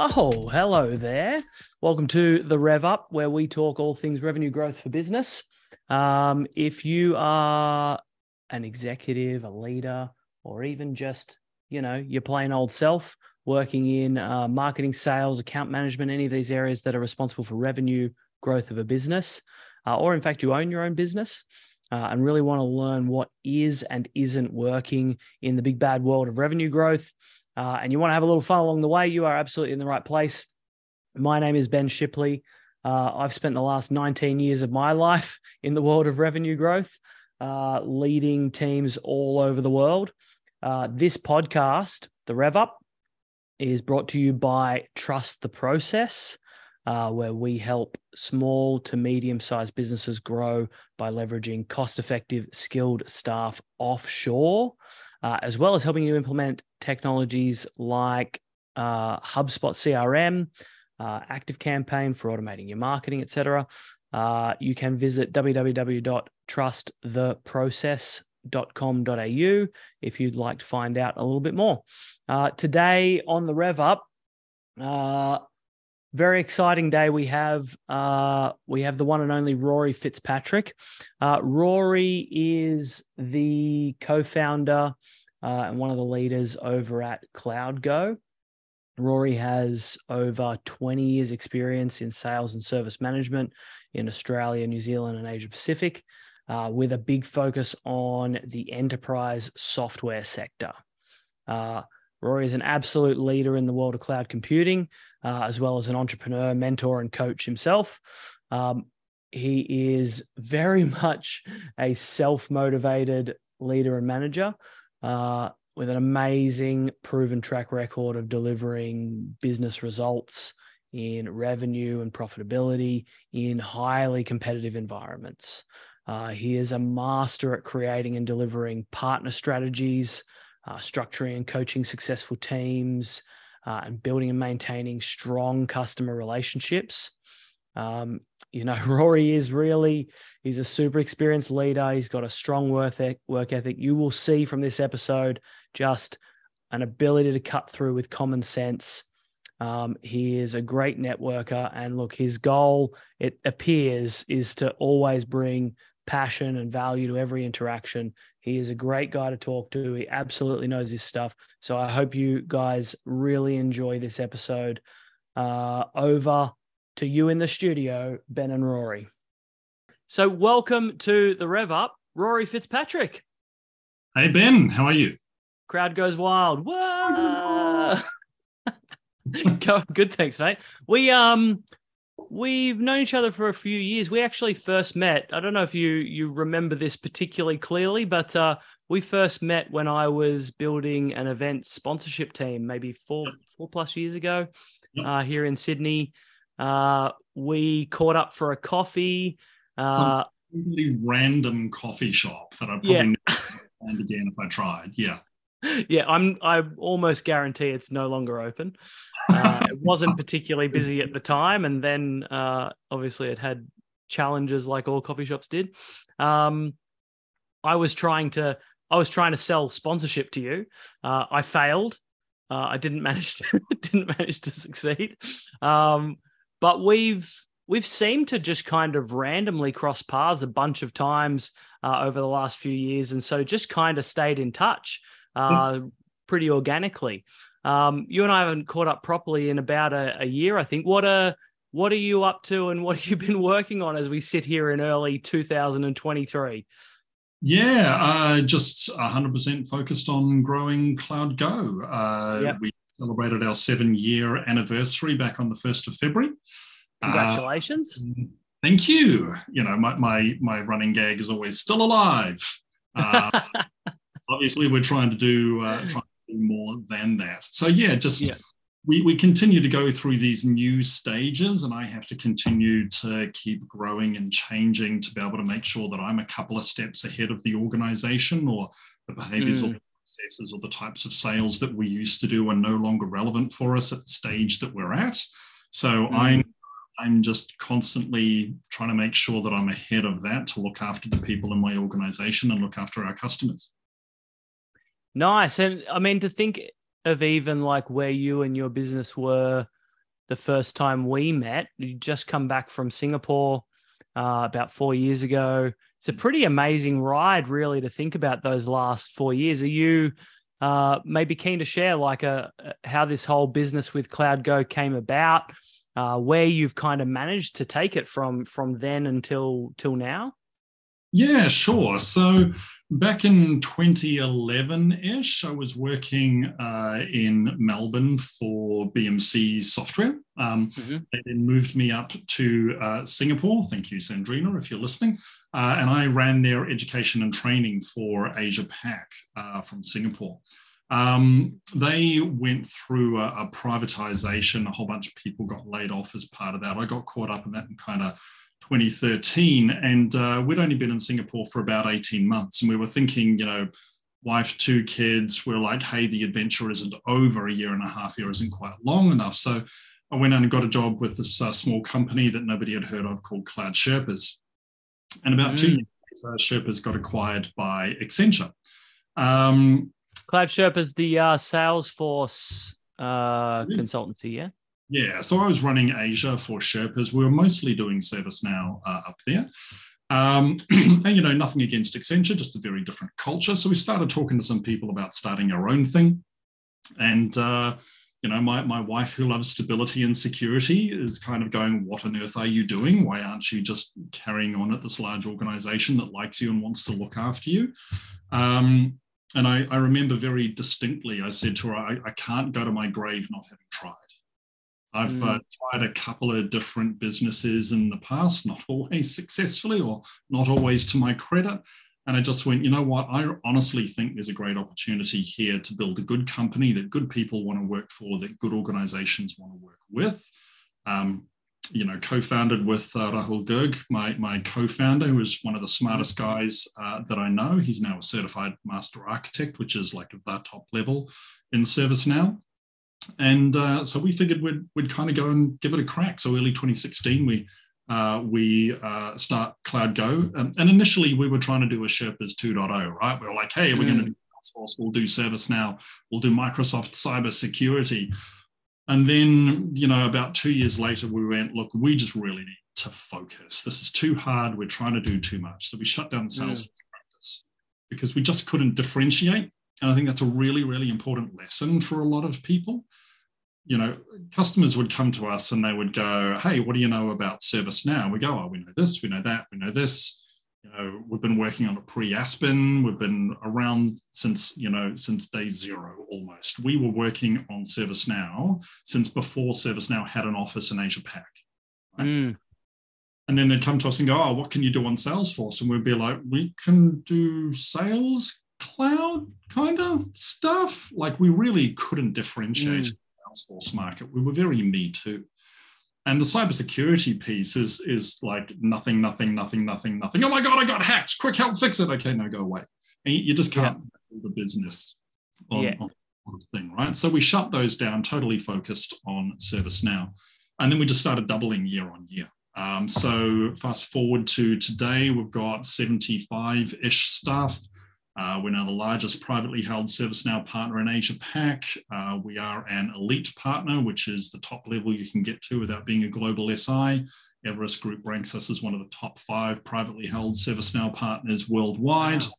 Oh, hello there. Welcome to the Rev Up, where we talk all things revenue growth for business. Um, if you are an executive, a leader, or even just, you know, your plain old self working in uh, marketing, sales, account management, any of these areas that are responsible for revenue growth of a business, uh, or in fact, you own your own business, uh, and really want to learn what is and isn't working in the big bad world of revenue growth, uh, and you want to have a little fun along the way, you are absolutely in the right place. My name is Ben Shipley. Uh, I've spent the last 19 years of my life in the world of revenue growth, uh, leading teams all over the world. Uh, this podcast, The Rev Up, is brought to you by Trust the Process uh, where we help small to medium sized businesses grow by leveraging cost effective, skilled staff offshore, uh, as well as helping you implement technologies like uh, HubSpot CRM, uh, Active Campaign for automating your marketing, etc. Uh, you can visit www.trusttheprocess.com.au if you'd like to find out a little bit more. Uh, today on the Rev Up, uh, very exciting day we have uh, we have the one and only rory fitzpatrick uh, rory is the co-founder uh, and one of the leaders over at cloudgo. Rory has over 20 years experience in sales and service management in australia new zealand and asia pacific uh, with a big focus on the enterprise software sector. Uh, Rory is an absolute leader in the world of cloud computing, uh, as well as an entrepreneur, mentor, and coach himself. Um, he is very much a self motivated leader and manager uh, with an amazing proven track record of delivering business results in revenue and profitability in highly competitive environments. Uh, he is a master at creating and delivering partner strategies, uh, structuring and coaching successful teams, uh, and building and maintaining strong customer relationships. Um, you know, Rory is really, he's a super experienced leader. He's got a strong work ethic. You will see from this episode just an ability to cut through with common sense. Um, he is a great networker. And look, his goal, it appears, is to always bring passion and value to every interaction. He is a great guy to talk to. He absolutely knows his stuff. So I hope you guys really enjoy this episode. Uh, over to you in the studio, Ben and Rory. So welcome to the Rev Up, Rory Fitzpatrick. Hey Ben, how are you? Crowd goes wild. Whoa! Good, thanks, mate. We um We've known each other for a few years. We actually first met. I don't know if you you remember this particularly clearly, but uh, we first met when I was building an event sponsorship team, maybe four four plus years ago, uh, here in Sydney. Uh, we caught up for a coffee. Uh, Some really random coffee shop that I probably yeah. never find again if I tried. Yeah yeah, I'm. I almost guarantee it's no longer open. Uh, it wasn't particularly busy at the time, and then uh, obviously it had challenges like all coffee shops did. Um, I was trying to. I was trying to sell sponsorship to you. Uh, I failed. Uh, I didn't manage to didn't manage to succeed. Um, but we've we've seemed to just kind of randomly cross paths a bunch of times uh, over the last few years, and so just kind of stayed in touch. Uh, pretty organically. Um, you and I haven't caught up properly in about a, a year, I think. What are what are you up to, and what have you been working on as we sit here in early 2023? Yeah, uh, just 100% focused on growing Cloud Go. Uh, yep. We celebrated our seven year anniversary back on the 1st of February. Congratulations. Uh, thank you. You know, my, my, my running gag is always still alive. Uh, obviously we're trying to do uh, trying to do more than that. So yeah, just yeah. we we continue to go through these new stages, and I have to continue to keep growing and changing to be able to make sure that I'm a couple of steps ahead of the organization or the behaviors mm. Or the processes or the types of sales that we used to do are no longer relevant for us at the stage that we're at. So mm. I'm I'm just constantly trying to make sure that I'm ahead of that to look after the people in my organization and look after our customers. Nice. And I mean, to think of even like where you and your business were the first time we met. You just come back from Singapore uh, about four years ago. It's a pretty amazing ride, really, to think about those last four years. Are you uh, maybe keen to share like a, uh, how this whole business with CloudGo came about, uh, where you've kind of managed to take it from from then until till now? Yeah, sure. So back in 2011 ish, I was working uh, in Melbourne for BMC Software. Um, mm-hmm. They then moved me up to uh, Singapore. Thank you, Sandrina, if you're listening. Uh, and I ran their education and training for Asia Pac uh, from Singapore. Um, they went through a, a privatization. A whole bunch of people got laid off as part of that. I got caught up in that in kind of 2013, and uh, we'd only been in Singapore for about 18 months, and we were thinking, you know, wife, two kids. We're like, hey, the adventure isn't over. A year and a half year isn't quite long enough. So I went and got a job with this uh, small company that nobody had heard of called Cloud Sherpas. And about mm. two years later, Sherpas got acquired by Accenture. Um, Cloud Sherpas, the uh, Salesforce uh, consultancy, yeah? Yeah, so I was running Asia for Sherpas. We were mostly doing ServiceNow uh, up there. Um, and, you know, nothing against Accenture, just a very different culture. So we started talking to some people about starting our own thing. And, uh, you know, my, my wife, who loves stability and security, is kind of going, What on earth are you doing? Why aren't you just carrying on at this large organization that likes you and wants to look after you? Um, and I, I, remember very distinctly, I said to her, I, I can't go to my grave not having tried. I've mm. uh, tried a couple of different businesses in the past, not always successfully or not always to my credit. And I just went, you know what? I honestly think there's a great opportunity here to build a good company that good people want to work for, that good organizations want to work with. Um, you know, co-founded with uh, Rahul Garg, my, my co-founder, who is one of the smartest guys uh, that I know. He's now a certified master architect, which is like the top level in ServiceNow and uh, so we figured we'd, we'd kind of go and give it a crack. So early 2016, we uh, we uh, start CloudGo, um, and initially we were trying to do a Sherpas 2.0, right? We were like, hey, we're mm. going to do Salesforce, we'll do ServiceNow, we'll do Microsoft cyber security, and then you know about two years later we went, look, we just really need to focus. This is too hard. We're trying to do too much, so we shut down the Salesforce mm. practice because we just couldn't differentiate. And I think that's a really, really important lesson for a lot of people you know, customers would come to us and they would go, "Hey, what do you know about ServiceNow?" We go, "Oh, we know this, we know that, we know this." You know, we've been working on it pre-Aspen. We've been around since you know since day zero almost. We were working on ServiceNow since before ServiceNow had an office in Asia Pac. Right? Mm. And then they'd come to us and go, "Oh, what can you do on Salesforce?" And we'd be like, "We can do sales cloud kind of stuff." Like we really couldn't differentiate. Mm Salesforce market. We were very me too. And the cybersecurity piece is is like nothing, nothing, nothing, nothing, nothing. Oh my god, I got hacked! Quick help, fix it. Okay, now go away. And you just can't yeah. the business on, yeah. on sort of thing, right? So we shut those down, totally focused on ServiceNow, and then we just started doubling year on year. Um, so fast forward to today, we've got 75 ish staff. Uh, we're now the largest privately held ServiceNow partner in Asia Pac. Uh, we are an elite partner, which is the top level you can get to without being a global SI. Everest Group ranks us as one of the top five privately held ServiceNow partners worldwide. Wow.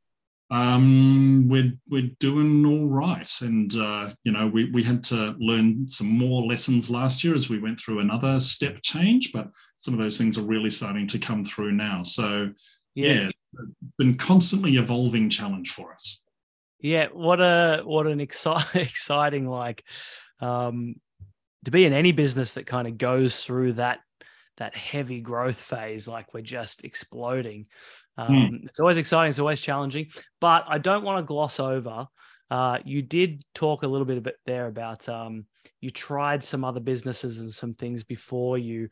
Um, we're we're doing all right, and uh, you know we we had to learn some more lessons last year as we went through another step change, but some of those things are really starting to come through now. So yeah, yeah been constantly evolving challenge for us. Yeah, what a what an exci- exciting like um, to be in any business that kind of goes through that that heavy growth phase, like we're just exploding. Um, mm. It's always exciting, it's always challenging, but I don't want to gloss over. Uh, you did talk a little bit, a bit there about um, you tried some other businesses and some things before you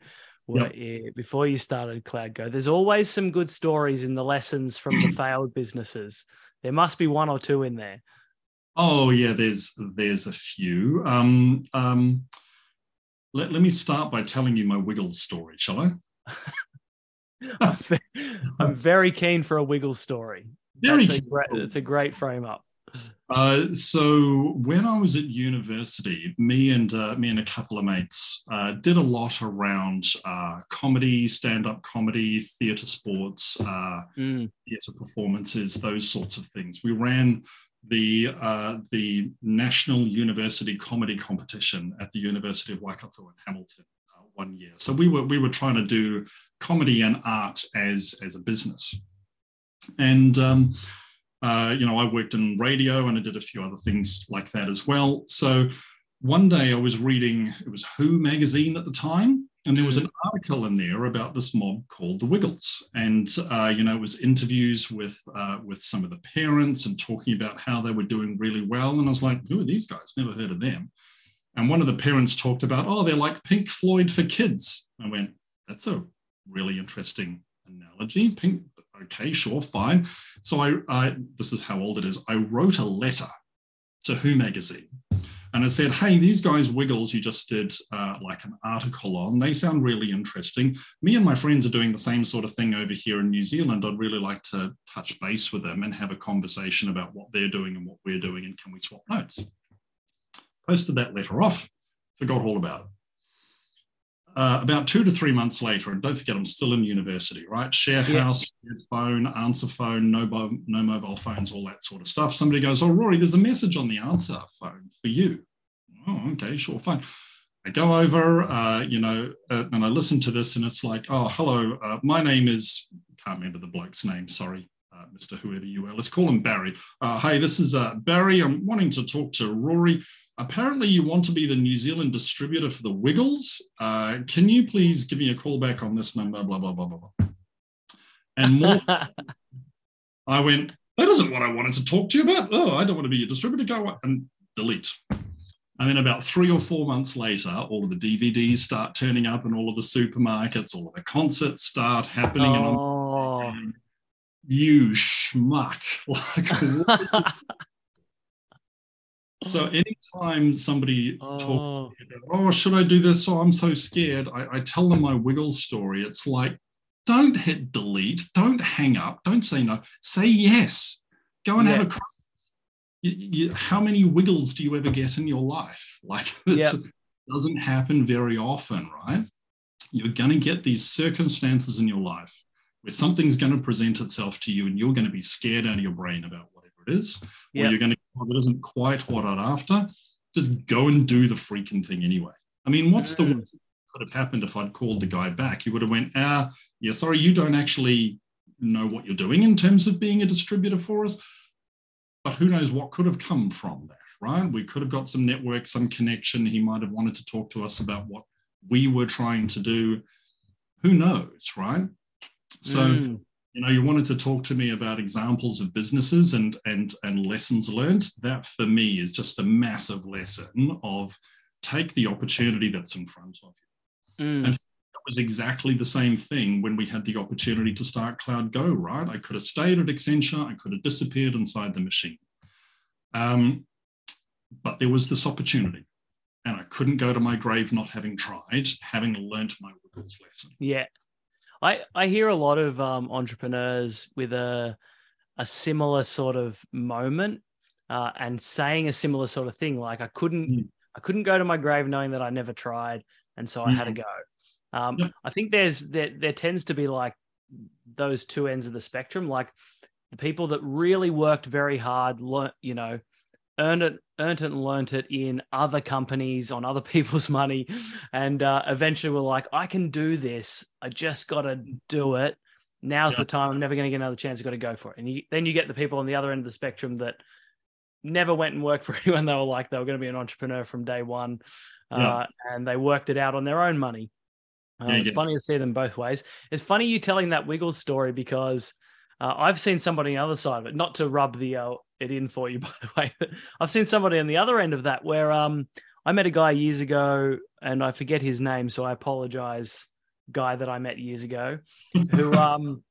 yep. before you started CloudGo. There's always some good stories in the lessons from the failed businesses. There must be one or two in there. Oh yeah, there's there's a few. Um, um, let, let me start by telling you my Wiggles story, shall I? I'm, very, I'm, very, keen for a Wiggles story. Very That's a great, it's a great frame up. Uh, so when I was at university, me and uh, me and a couple of mates uh, did a lot around uh, comedy, stand-up comedy, theatre sports, uh, mm. theatre performances, those sorts of things. We ran the uh, the National University Comedy Competition at the University of Waikato in Hamilton one year. So we were we were trying to do comedy and art as as a business, and. Um, uh, you know, I worked in radio and I did a few other things like that as well. So one day I was reading, it was Who magazine at the time, and there was an mm-hmm. article in there about this mob called the Wiggles, and uh, you know, it was interviews with uh, with some of the parents and talking about how they were doing really well. And I was like, who are these guys? Never heard of them. And one of the parents talked about, oh, they're like Pink Floyd for kids. I went, that's a really interesting analogy. Pink okay, sure, fine. So I, I, this is how old it is. I wrote a letter to Who magazine, and I said, hey, these guys Wiggles you just did uh, like an article on, they sound really interesting. Me and my friends are doing the same sort of thing over here in New Zealand. I'd really like to touch base with them and have a conversation about what they're doing and what we're doing, and can we swap notes? Posted that letter off, forgot all about it. Uh, about two to three months later, and don't forget, I'm still in university, right? Share house, yeah. phone, answer phone, no, no mobile phones, all that sort of stuff. Somebody goes, Oh, Rory, there's a message on the answer phone for you. Oh, okay, sure, fine. I go over, uh, you know, uh, and I listen to this, and it's like, Oh, hello, uh, my name is, can't remember the bloke's name, sorry, uh, Mr. Whoever you are. Let's call him Barry. Uh, hey, this is Barry. I'm wanting to talk to Rory apparently you want to be the New Zealand distributor for the Wiggles. Uh, can you please give me a call back on this number? Blah blah blah blah blah. And more, I went. That isn't what I wanted to talk to you about. Oh, I don't want to be your distributor. Go and delete. And then about three or four months later, all of the DVDs start turning up in all of the supermarkets. All of the concerts start happening. Oh. And I'm, you schmuck! Like, so mm-hmm. anytime somebody oh. talks to oh. me about, oh, should I do this? Oh, I'm so scared. I, I, tell them my Wiggles story. It's like, don't hit delete. Don't hang up. Don't say no. Say yes. Go and yeah. have a you, you, how many wiggles do you ever get in your life? Like it yep. doesn't happen very often, right? You're going to get these circumstances in your life where something's going to present itself to you and you're going to be scared out of your brain about is, yep. or you're going to that isn't quite what I'm after, just go and do the freaking thing anyway. I mean, what's the worst that could have happened if I'd called the guy back? He would have went, ah, yeah, sorry, you don't actually know what you're doing in terms of being a distributor for us. But who knows what could have come from that, right? We could have got some network, some connection. He might have wanted to talk to us about what we were trying to do. Who knows, right? So mm you know you wanted to talk to me about examples of businesses and and and lessons learned. That for me is just a massive lesson of take the opportunity that's in front of you. Mm. and it was exactly the same thing when we had the opportunity to start cloud go right? I could have stayed at accenture. I could have disappeared inside the machine. Um, but there was this opportunity and i couldn't go to my grave not having tried having learnt my Wiggles lesson. Yeah I I hear a lot of um, entrepreneurs with a a similar sort of moment uh, and saying a similar sort of thing. Like I couldn't mm. I couldn't go to my grave knowing that I never tried, and so I mm. had to mm-hmm. go. Um, yep. I think there's there there tends to be like those two ends of the spectrum, like the people that really worked very hard, learn, you know, earned it, earned it and learned it in other companies on other people's money, and uh, eventually were like, I can do this. I just got to do it. Now's yeah. the time. I'm never going to get another chance. I've got to go for it. And you, then you get the people on the other end of the spectrum that never went and worked for anyone. They were like they were going to be an entrepreneur from day one, uh, and they worked it out on their own money. Um, yeah, it's funny to see them both ways. It's funny you telling that Wiggles story because uh, I've seen somebody on the other side of it, not to rub the uh, it in for you, by the way. I've seen somebody on the other end of that where um, I met a guy years ago, and I forget his name, so I apologize. Guy that I met years ago, who um,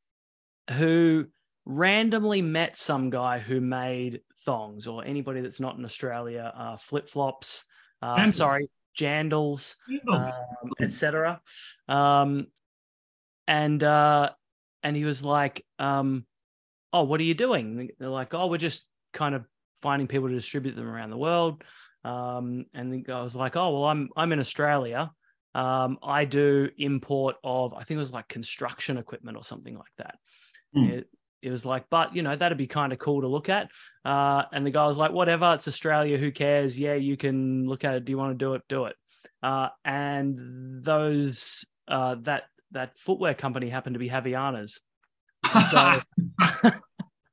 who randomly met some guy who made thongs, or anybody that's not in Australia, uh, flip flops. Uh, sorry, jandals, um, etc. Um, and uh, and he was like, um, "Oh, what are you doing?" they're like, "Oh, we're just kind of finding people to distribute them around the world. Um, and I was like, oh well, I'm I'm in Australia. Um, I do import of I think it was like construction equipment or something like that. Mm. It, it was like, but you know, that'd be kind of cool to look at. Uh, and the guy was like, whatever, it's Australia, who cares? Yeah, you can look at it. Do you want to do it? Do it. Uh, and those uh, that that footwear company happened to be Havaianas. So,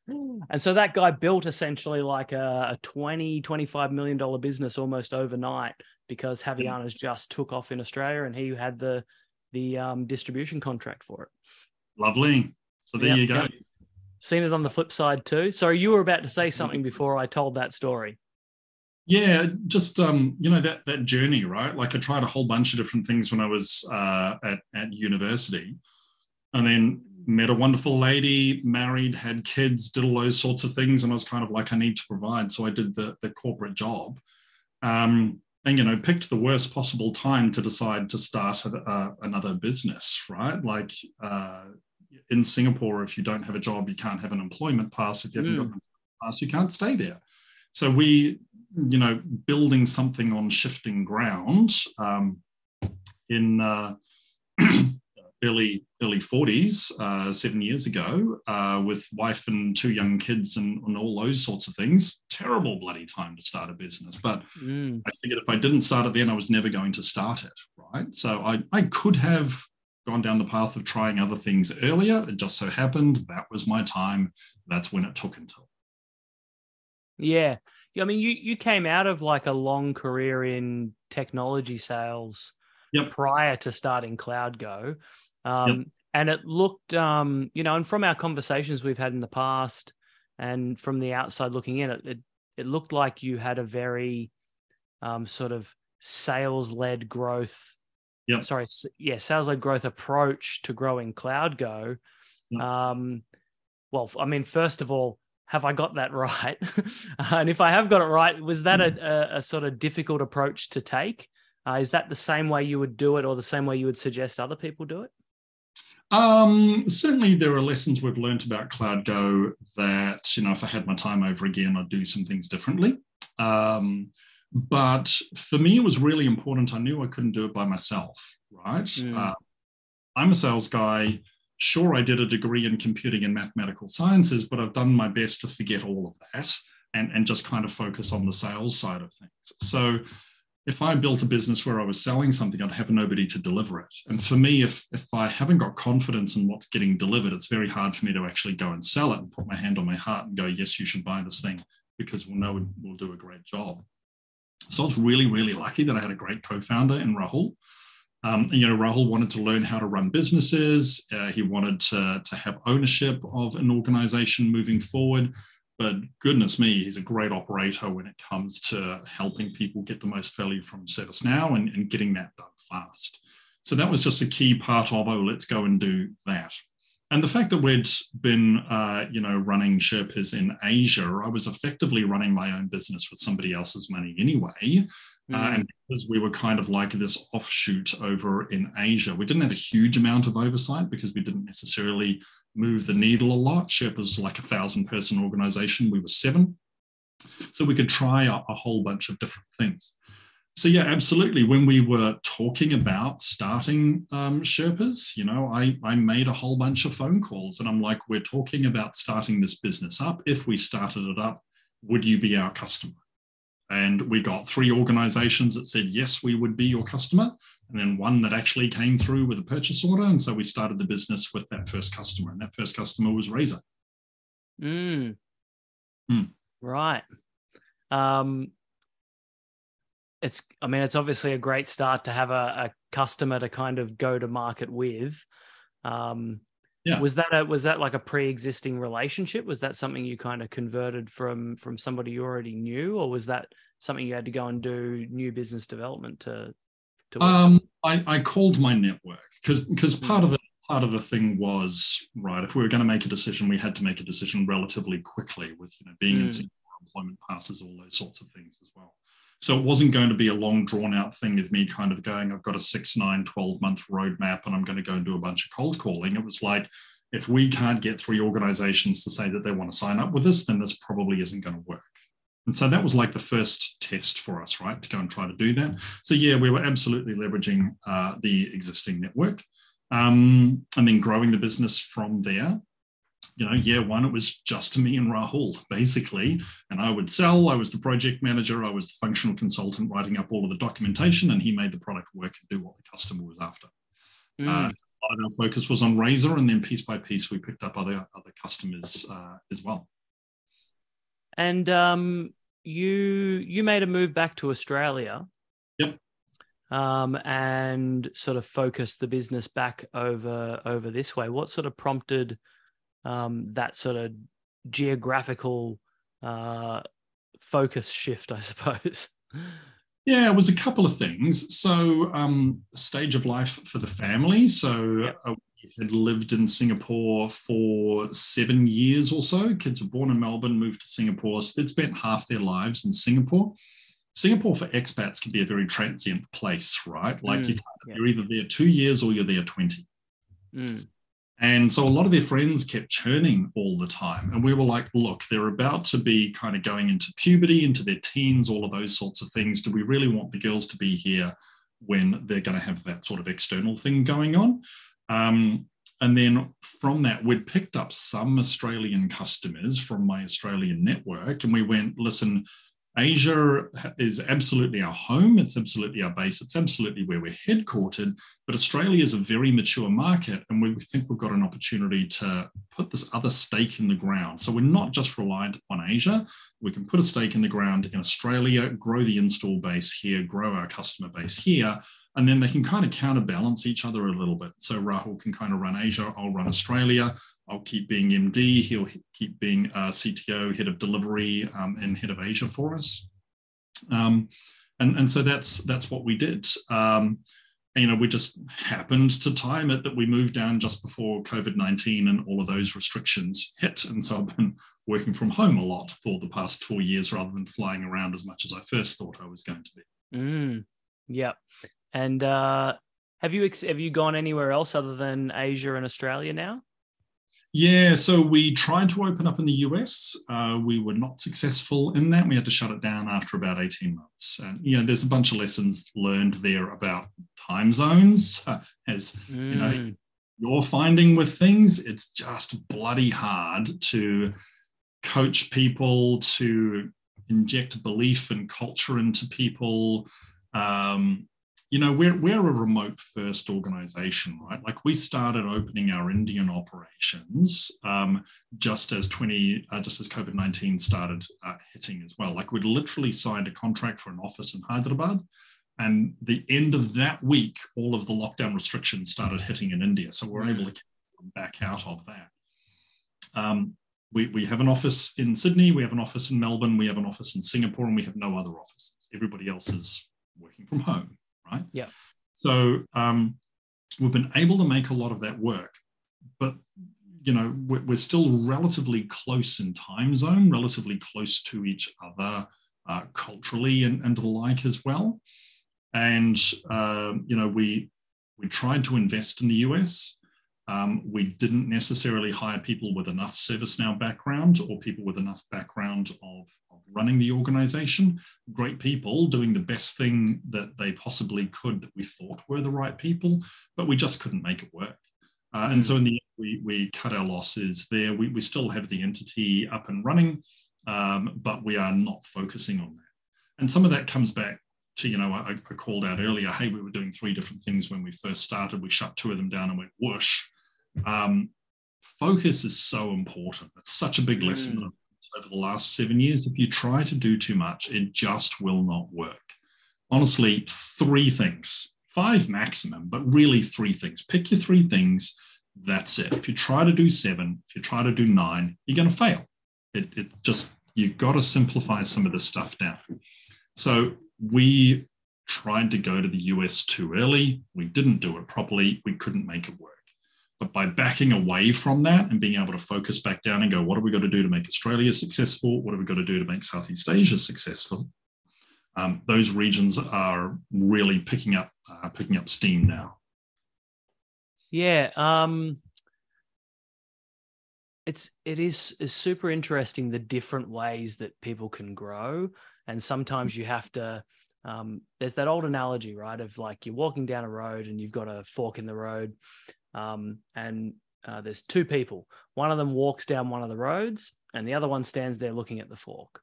and so that guy built essentially like a, a 20, 25 million dollar business almost overnight because Havaianas just took off in Australia and he had the the um, distribution contract for it. Lovely. So there yep, you go. Yep. Seen it on the flip side too. Sorry, you were about to say something before I told that story. Yeah, just um, you know that that journey, right? Like I tried a whole bunch of different things when I was uh, at at university, and then met a wonderful lady, married, had kids, did all those sorts of things, and I was kind of like, I need to provide, so I did the the corporate job, um, and you know, picked the worst possible time to decide to start a, uh, another business, right? Like uh, in Singapore, if you don't have a job, you can't have an employment pass. If you haven't mm. got a pass, you can't stay there. So we you know, building something on shifting ground um, in uh, early early 40s, uh, seven years ago, uh, with wife and two young kids and, and, all those sorts of things. Terrible bloody time to start a business. But mm. I figured if I didn't start it then, I was never going to start it. Right. So I, I could have gone down the path of trying other things earlier. It just so happened that was my time. That's when it took until. Yeah. I mean, you you came out of like a long career in technology sales yep. prior to starting CloudGo, um, yep. and it looked, um, you know, and from our conversations we've had in the past, and from the outside looking in, it it, it looked like you had a very um, sort of sales led growth. Yeah. Sorry, yeah, sales led growth approach to growing CloudGo. Yep. Um, well, I mean, first of all, have I got that right? and if I have got it right, was that a, hmm. a, a sort of difficult approach to take? Uh, is that the same way you would do it, or the same way you would suggest other people do it? Um, certainly, there are lessons we've learned about Cloud CloudGo that you know, if I had my time over again, I'd do some things differently. Um, but for me, it was really important. I knew I couldn't do it by myself. Right? Mm. Uh, I'm a sales guy sure, I did a degree in computing and mathematical sciences, but I've done my best to forget all of that and, and just kind of focus on the sales side of things. So if I built a business where I was selling something, I'd have nobody to deliver it. And for me, if if I haven't got confidence in what's getting delivered, it's very hard for me to actually go and sell it and put my hand on my heart and go, yes, you should buy this thing because we'll know we'll do a great job. So I was really, really lucky that I had a great co-founder in Rahul um, you know, Rahul wanted to learn how to run businesses. Uh, he wanted to, to have ownership of an organization moving forward. But goodness me, he's a great operator when it comes to helping people get the most value from ServiceNow and, and getting that done fast. So that was just a key part of, oh, let's go and do that. And the fact that we'd been, uh, you know, running Sherpas in Asia, I was effectively running my own business with somebody else's money anyway. Mm. Uh, and because we were kind of like this offshoot over in Asia, we didn't have a huge amount of oversight because we didn't necessarily move the needle a lot. Sherpa was like a thousand person organization, we were seven. So we could try a, a whole bunch of different things. So yeah, absolutely. When we were talking about starting um, Sherpas, you know, I, I made a whole bunch of phone calls and I'm like, we're talking about starting this business up. If we started it up, would you be our customer? And we got three organizations that said, yes, we would be your customer. And then one that actually came through with a purchase order. And so we started the business with that first customer. And that first customer was Razer. Mm. Mm. Right. Um, it's, I mean, it's obviously a great start to have a, a customer to kind of go to market with. Um, yeah. Was that a was that like a pre-existing relationship? Was that something you kind of converted from from somebody you already knew, or was that something you had to go and do new business development to? Um, I, I called my network because because part of the part of the thing was right. If we were going to make a decision, we had to make a decision relatively quickly, with you know being mm. in employment passes, all those sorts of things as well. So it wasn't going to be a long drawn out thing of me kind of going, I've got a six, nine, 12 month roadmap and I'm going to go and do a bunch of cold calling. It was like, if we can't get three organizations to say that they want to sign up with us, then this probably isn't going to work. And so that was like the first test for us, right, to go and try to do that. So yeah, we were absolutely leveraging uh, the existing network, um, and then growing the business from there. You know, year one, it was just me and Rahul, basically. And I would sell, I was the project manager, I was the functional consultant writing up all of the documentation, and he made the product work and do what the customer was after. Mm. Uh, our focus was on Razer, and then piece by piece, we picked up other other customers uh, as well. And um, you you made a move back to Australia. Yep. Um, and sort of focused the business back over over this way. What sort of prompted um, that sort of geographical uh, focus shift, I suppose? Yeah, it was a couple of things. So, um, stage of life for the family. So, uh, we had lived in Singapore for seven years or so. Kids were born in Melbourne, moved to Singapore. So, they'd spent half their lives in Singapore. Singapore for expats can be a very transient place, right? Like mm, you yeah. you're either there two years or you're there 20. Mm. And so a lot of their friends kept churning all the time. And we were like, look, they're about to be kind of going into puberty, into their teens, all of those sorts of things. Do we really want the girls to be here when they're going to have that sort of external thing going on? Um, and then from that, we'd picked up some Australian customers from my Australian network. And we went, listen, Asia is absolutely our home. It's absolutely our base. It's absolutely where we're headquartered. But Australia is a very mature market, and we think we've got an opportunity to put this other stake in the ground. So we're not just reliant on Asia. We can put a stake in the ground in Australia, grow the install base here, grow our customer base here, and then they can kind of counterbalance each other a little bit. So Rahul can kind of run Asia, I'll run Australia. I'll keep being MD. He'll keep being uh, CTO, head of delivery, um, and head of Asia for us. Um, and, and so that's that's what we did. Um, you know, we just happened to time it that we moved down just before COVID nineteen and all of those restrictions hit. And so I've been working from home a lot for the past four years, rather than flying around as much as I first thought I was going to be. Mm, yeah, and uh, have you have you gone anywhere else other than Asia and Australia now? Yeah, so we tried to open up in the US. Uh, we were not successful in that. We had to shut it down after about 18 months. And, you know, there's a bunch of lessons learned there about time zones. Uh, as, mm. you know, mm. you're finding with things, it's just bloody hard to coach people, to inject belief and culture into people. Um, you know we're, we're a remote first organization right? Like we started opening our indian operations um, just as 20 uh, just as covid-19 started uh, hitting as well. Like we'd literally signed a contract for an office in hyderabad and the end of that week all of the lockdown restrictions started hitting in india. So we're able to back out of that. Um, we, we have an office in sydney we have an office in melbourne we have an office in singapore and we have no other offices. Everybody else is working from home right? Yeah. So um, we've been able to make a lot of that work, but you know we're, we're still relatively close in time zone, relatively close to each other uh, culturally and, and the like as well. And uh, you know we we tried to invest in the US. Um, we didn't necessarily hire people with enough ServiceNow background or people with enough background of, of running the organization. Great people doing the best thing that they possibly could that we thought were the right people, but we just couldn't make it work. Uh, and so in the end, we, we cut our losses there. We, we still have the entity up and running, um, but we are not focusing on that. And some of that comes back to, you know, I, I, called out earlier, hey, we were doing three different things when we first started. We shut two of them down and went whoosh. Um, focus is so important. It's such a big lesson mm. over the last seven years. If you try to do too much, it just will not work. Honestly, three things, five maximum, but really three things. Pick your three things. That's it. If you try to do seven, if you try to do nine, you're going to fail. It, it just, you've got to simplify some of this stuff down. So we tried to go to the US too early. We didn't do it properly. We couldn't make it work. But by backing away from that and being able to focus back down and go, what have we got to do to make Australia successful? What have we got to do to make Southeast Asia successful? Um, those regions are really picking up uh, picking up steam now. Yeah. Um, it's it is is super interesting the different ways that people can grow, and sometimes you have to. Um, there's that old analogy, right, of like you're walking down a road and you've got a fork in the road, um, and uh, there's two people. One of them walks down one of the roads, and the other one stands there looking at the fork.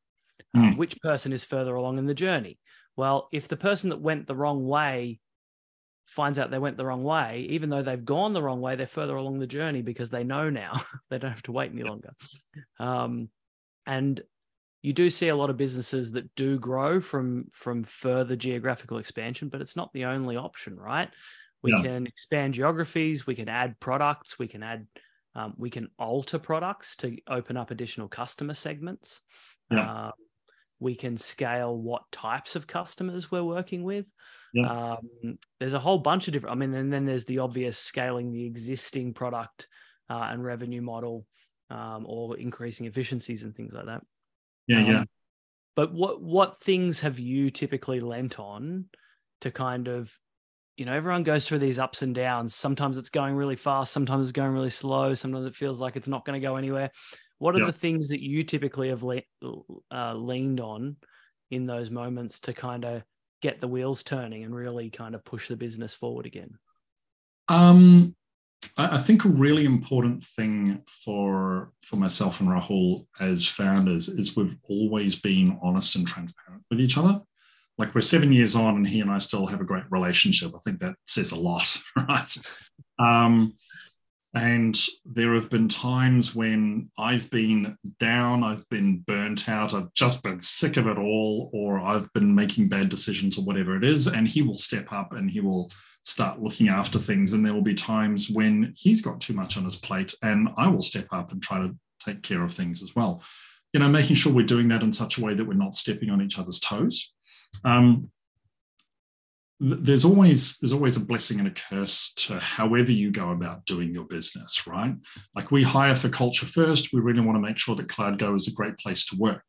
Mm. which person is further along in the journey? Well, if the person that went the wrong way finds out they went the wrong way, even though they've gone the wrong way, they're further along the journey because they know now they don't have to wait any longer. Um, and you do see a lot of businesses that do grow from from further geographical expansion, but it's not the only option, right? We yeah. can expand geographies, we can add products, we can add, um, we can alter products to open up additional customer segments. Yeah. Um, we can scale what types of customers we're working with. Yeah. Um, there's a whole bunch of different. I mean, and then there's the obvious scaling the existing product uh, and revenue model, um, or increasing efficiencies and things like that. Yeah, um, yeah. But what what things have you typically lent on to kind of, you know, everyone goes through these ups and downs. Sometimes it's going really fast. Sometimes it's going really slow. Sometimes it feels like it's not going to go anywhere. What are yeah. the things that you typically have le- uh, leaned on in those moments to kind of get the wheels turning and really kind of push the business forward again? Um, I think a really important thing for for myself and Rahul as founders is we've always been honest and transparent with each other. Like we're seven years on, and he and I still have a great relationship. I think that says a lot, right? Um, and there have been times when I've been down, I've been burnt out, I've just been sick of it all, or I've been making bad decisions or whatever it is. And he will step up and he will start looking after things. And there will be times when he's got too much on his plate, and I will step up and try to take care of things as well. You know, making sure we're doing that in such a way that we're not stepping on each other's toes. Um, there's always there's always a blessing and a curse to however you go about doing your business right? Like we hire for culture first. We really want to make sure that cloudgo is a great place to work.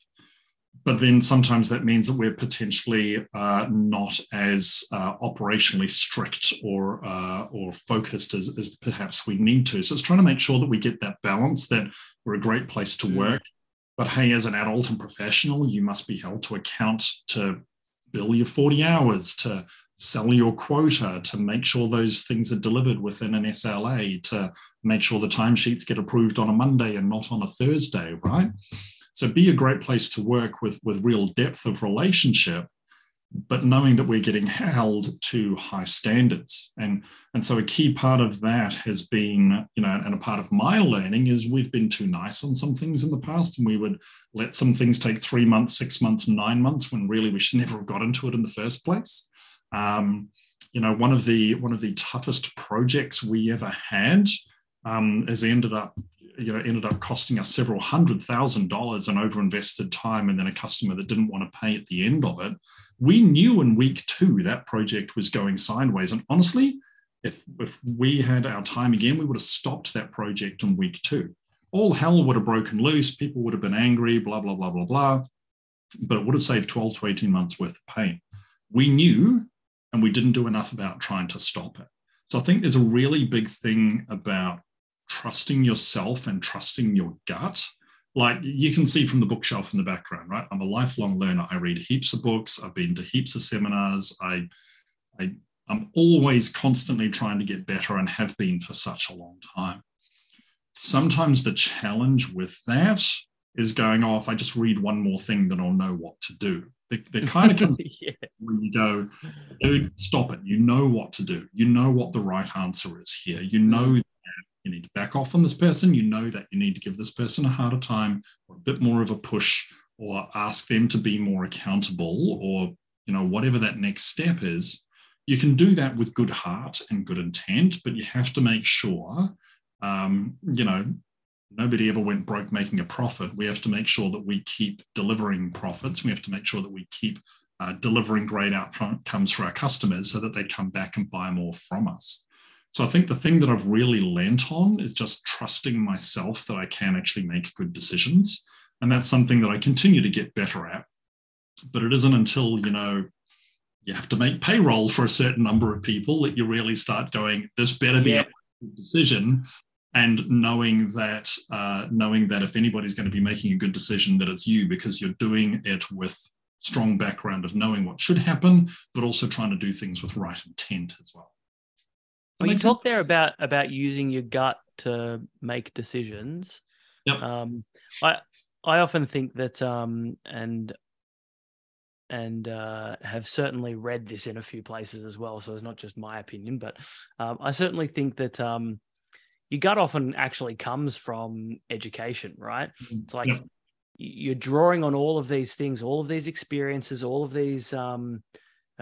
But then sometimes that means that we're potentially uh, not as uh, operationally strict or uh, or focused as, as perhaps we need to. So it's trying to make sure that we get that balance that we're a great place to mm. work. But hey as an adult and professional you must be held to account to bill your 40 hours to sell your quota, to make sure those things are delivered within an SLA, to make sure the timesheets get approved on a Monday and not on a Thursday, right? So be a great place to work with, with real depth of relationship, but knowing that we're getting held to high standards. And, and so a key part of that has been, you know, and a part of my learning is we've been too nice on some things in the past, and we would let some things take three months, six months, nine months when really we should never have got into it in the first place. Um, you know, one of the one of the toughest projects we ever had um, has ended up you know ended up costing us several hundred thousand dollars and over invested time and then a customer that didn't want to pay at the end of it. We knew in week two that project was going sideways and honestly if if we had our time again we would have stopped that project in week two. All hell would have broken loose people would have been angry blah blah blah blah blah but it would have saved 12 to 18 months worth of pain. We knew and we didn't do enough about trying to stop it. So I think there's a really big thing about trusting yourself and trusting your gut. Like you can see from the bookshelf in the background, right? I'm a lifelong learner. I read heaps of books. I've been to heaps of seminars. I, I, I'm always constantly trying to get better and have been for such a long time. Sometimes the challenge with that is going, oh, if I just read one more thing, then I'll know what to do. They, they're kind of yeah. when you go, dude, stop it. You know what to do. You know what the right answer is here. You know mm. You need to back off on this person. You know that you need to give this person a harder time or a bit more of a push or ask them to be more accountable or, you know, whatever that next step is. You can do that with good heart and good intent, but you have to make sure, um, you know, nobody ever went broke making a profit. We have to make sure that we keep delivering profits. We have to make sure that we keep uh, delivering great outcomes for our customers so that they come back and buy more from us. So I think the thing that I've really lent on is just trusting myself that I can actually make good decisions. And that's something that I continue to get better at. But it isn't until, you know, you have to make payroll for a certain number of people that you really start going, this better be yeah. a decision and knowing that uh, knowing that if anybody's going to be making a good decision that it's you because you're doing it with strong background of knowing what should happen but also trying to do things with right intent as well well you talk there about about using your gut to make decisions yep. um, i i often think that um, and and uh, have certainly read this in a few places as well. So it's not just my opinion, but um, I certainly think that um, your gut often actually comes from education, right? Mm-hmm. It's like yeah. you're drawing on all of these things, all of these experiences, all of these um,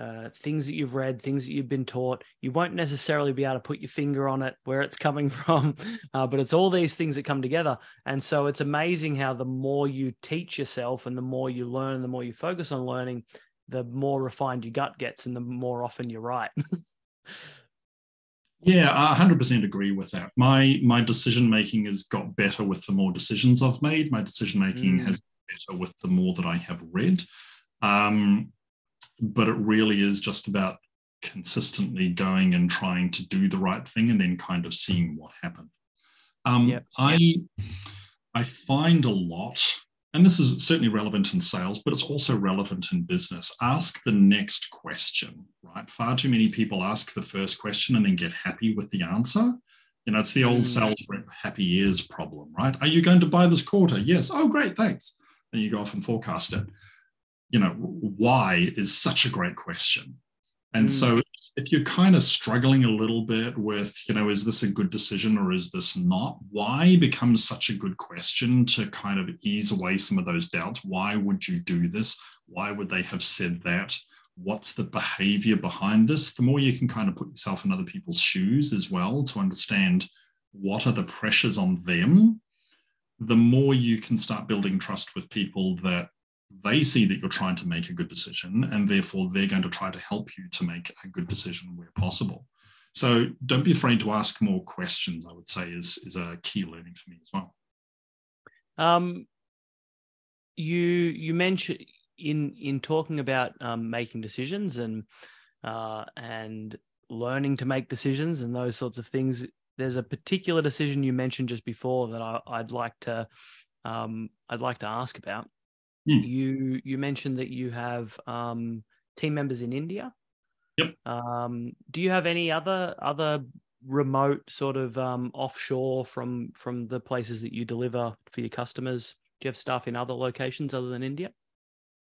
uh, things that you've read, things that you've been taught. You won't necessarily be able to put your finger on it where it's coming from, uh, but it's all these things that come together. And so it's amazing how the more you teach yourself and the more you learn, the more you focus on learning, the more refined your gut gets and the more often you're right. Yeah, I 100% agree with that. My my decision making has got better with the more decisions I've made. My decision making mm. has better with the more that I have read. Um, but it really is just about consistently going and trying to do the right thing and then kind of seeing what happened. Um, yep. I I find a lot and this is certainly relevant in sales, but it's also relevant in business. Ask the next question, right? Far too many people ask the first question and then get happy with the answer. You know, it's the old mm. sales rep happy ears problem, right? Are you going to buy this quarter? Yes. Oh, great, thanks. Then you go off and forecast it. You know, why is such a great question. And mm. so if you're kind of struggling a little bit with, you know, is this a good decision or is this not? Why becomes such a good question to kind of ease away some of those doubts? Why would you do this? Why would they have said that? What's the behavior behind this? The more you can kind of put yourself in other people's shoes as well to understand what are the pressures on them, the more you can start building trust with people that they see that you're trying to make a good decision and therefore they're going to try to help you to make a good decision where possible. So don't be afraid to ask more questions i would say is is a key learning for me as well. Um you you mentioned in in talking about um, making decisions and uh, and learning to make decisions and those sorts of things there's a particular decision you mentioned just before that I, would like to um, I'd like to ask about Mm. You you mentioned that you have um, team members in India. Yep. Um, do you have any other other remote sort of um, offshore from from the places that you deliver for your customers? Do you have staff in other locations other than India?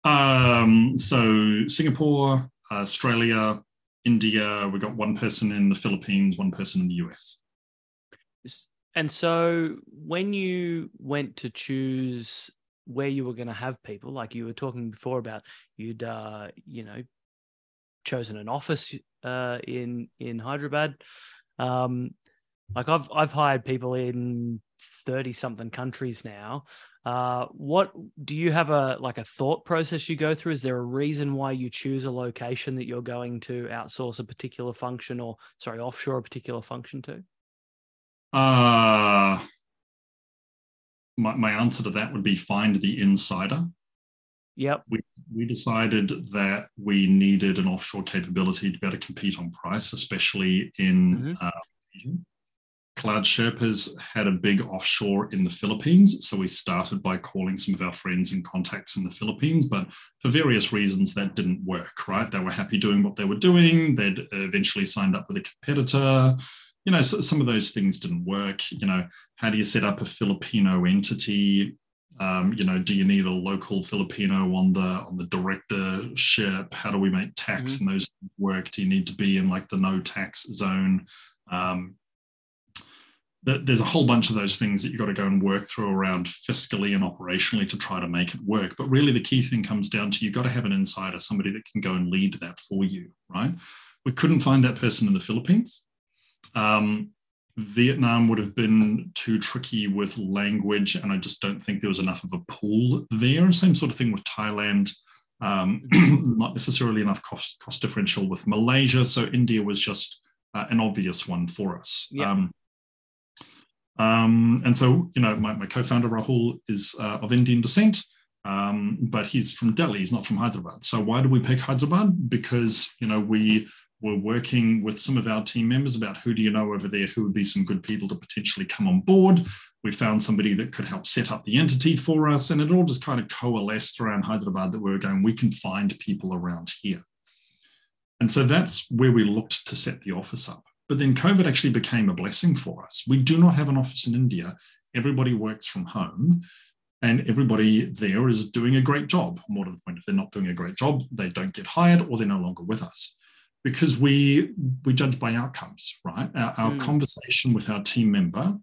Um, so Singapore, Australia, India. We got one person in the Philippines, one person in the US. And so, when you went to choose where you were going to have people like you were talking before about you'd uh you know chosen an office uh in in hyderabad. Um like i've i've hired people in 30 something countries now. Uh what do you have a like a thought process you go through? Is there a reason why you choose a location that you're going to outsource a particular function or sorry offshore a particular function to? Uh my, my answer to that would be find the insider. Yep. We, we decided that we needed an offshore capability to be able to compete on price, especially in mm-hmm. uh, Cloud Sherpas had a big offshore in the Philippines. So we started by calling some of our friends and contacts in the Philippines, but for various reasons that didn't work, right? They were happy doing what they were doing. They'd eventually signed up with a competitor you know, so some of those things didn't work. You know, how do you set up a Filipino entity? Um, you know, do you need a local Filipino on the on the directorship? How do we make tax mm-hmm. and those work? Do you need to be in like the no tax zone? Um, there's a whole bunch of those things that you've got to go and work through around fiscally and operationally to try to make it work. But really, the key thing comes down to you've got to have an insider, somebody that can go and lead that for you, right? We couldn't find that person in the Philippines. Um, Vietnam would have been too tricky with language, and I just don't think there was enough of a pool there. Same sort of thing with Thailand. Um, not necessarily enough cost, cost differential with Malaysia. So India was just uh, an obvious one for us. Yeah. Um, um, and so, you know, my, my co-founder Rahul is uh, of Indian descent, um, but he's from Delhi. He's not from Hyderabad. So why do we pick Hyderabad? Because you know we we're working with some of our team members about who do you know over there who would be some good people to potentially come on board. We found somebody that could help set up the entity for us, and it all just kind of coalesced around Hyderabad that we were going, we can find people around here. And so that's where we looked to set the office up. But then COVID actually became a blessing for us. We do not have an office in India. Everybody works from home and everybody there is doing a great job. More to the point, if they're not doing a great job, they don't get hired or they're no longer with us because we we judge by outcomes, right? Our, our mm. conversation with our team member,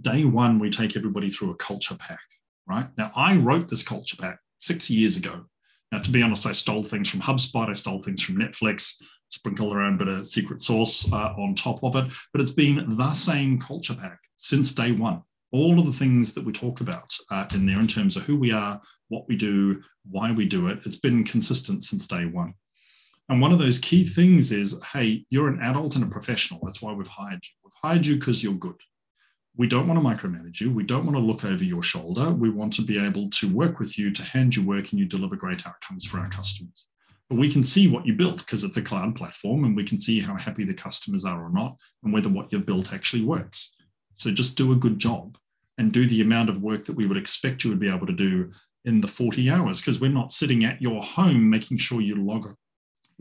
day one, we take everybody through a culture pack, right? Now, I wrote this culture pack six years ago. Now, to be honest, I stole things from HubSpot, I stole things from Netflix, sprinkled around a bit of secret sauce uh, on top of it, but it's been the same culture pack since day one. All of the things that we talk about uh, in there in terms of who we are, what we do, why we do it, it's been consistent since day one. And one of those key things is hey, you're an adult and a professional. That's why we've hired you. We've hired you because you're good we don't want to micromanage you. We don't want to look over your shoulder. We want to be able to work with you to hand you work and you deliver great outcomes for our customers. But we can see what you built because it's a cloud platform and we can see how happy the customers are or not and whether what you've built actually works. So just do a good job and do the amount of work that we would expect you would be able to do in the 40 hours because we're not sitting at your home making sure you log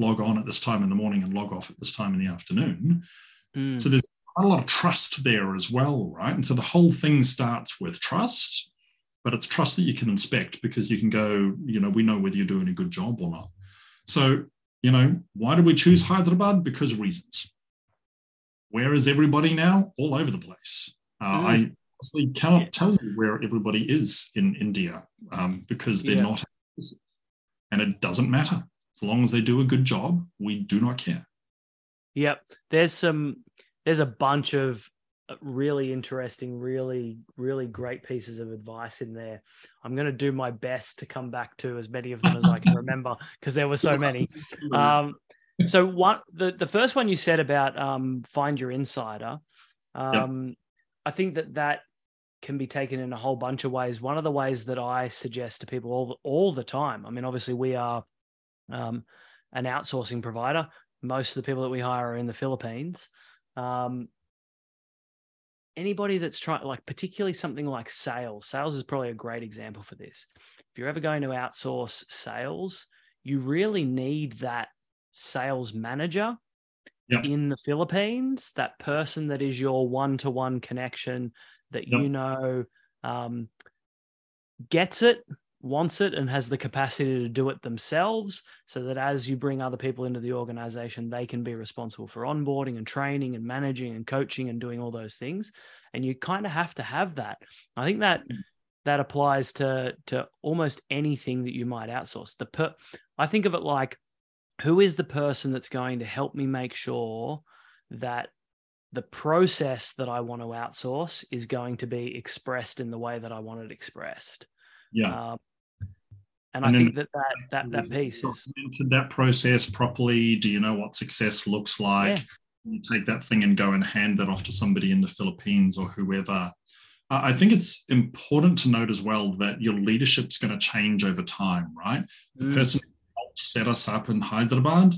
log on at this time in the morning and log off at this time in the afternoon. Mm. So there's quite a lot of trust there as well, right? And so the whole thing starts with trust, but it's trust that you can inspect because you can go, you know, we know whether you're doing a good job or not. So, you know, why did we choose Hyderabad? Because reasons. Where is everybody now? All over the place. Uh, mm. I honestly cannot yeah. tell you where everybody is in India um, because they're yeah. not. And it doesn't matter. As long as they do a good job, we do not care. Yep. There's some there's a bunch of uh, really interesting, really, really great pieces of advice in there. I'm going to do my best to come back to as many of them as I can remember because there were so many. Um, so one, the the first one you said about um, find your insider, um, yep. I think that that can be taken in a whole bunch of ways. One of the ways that I suggest to people all all the time. I mean, obviously we are um, an outsourcing provider. Most of the people that we hire are in the Philippines. Um, anybody that's trying, like particularly something like sales, sales is probably a great example for this. If you're ever going to outsource sales, you really need that sales manager yep. in the Philippines, that person that is your one to one connection that yep. you know um, gets it, wants it and has the capacity to do it themselves so that as you bring other people into the organization they can be responsible for onboarding and training and managing and coaching and doing all those things. And you kind of have to have that. I think that that applies to to almost anything that you might outsource. The per i think of it like who is the person that's going to help me make sure that the process that i want to outsource is going to be expressed in the way that i want it expressed? Yeah. Um, and, and I think that that that, that piece is that process properly. Do you know what success looks like? Yeah. You take that thing and go and hand that off to somebody in the Philippines or whoever. I think it's important to note as well that your leadership's going to change over time, right? The mm. person who helped set us up in Hyderabad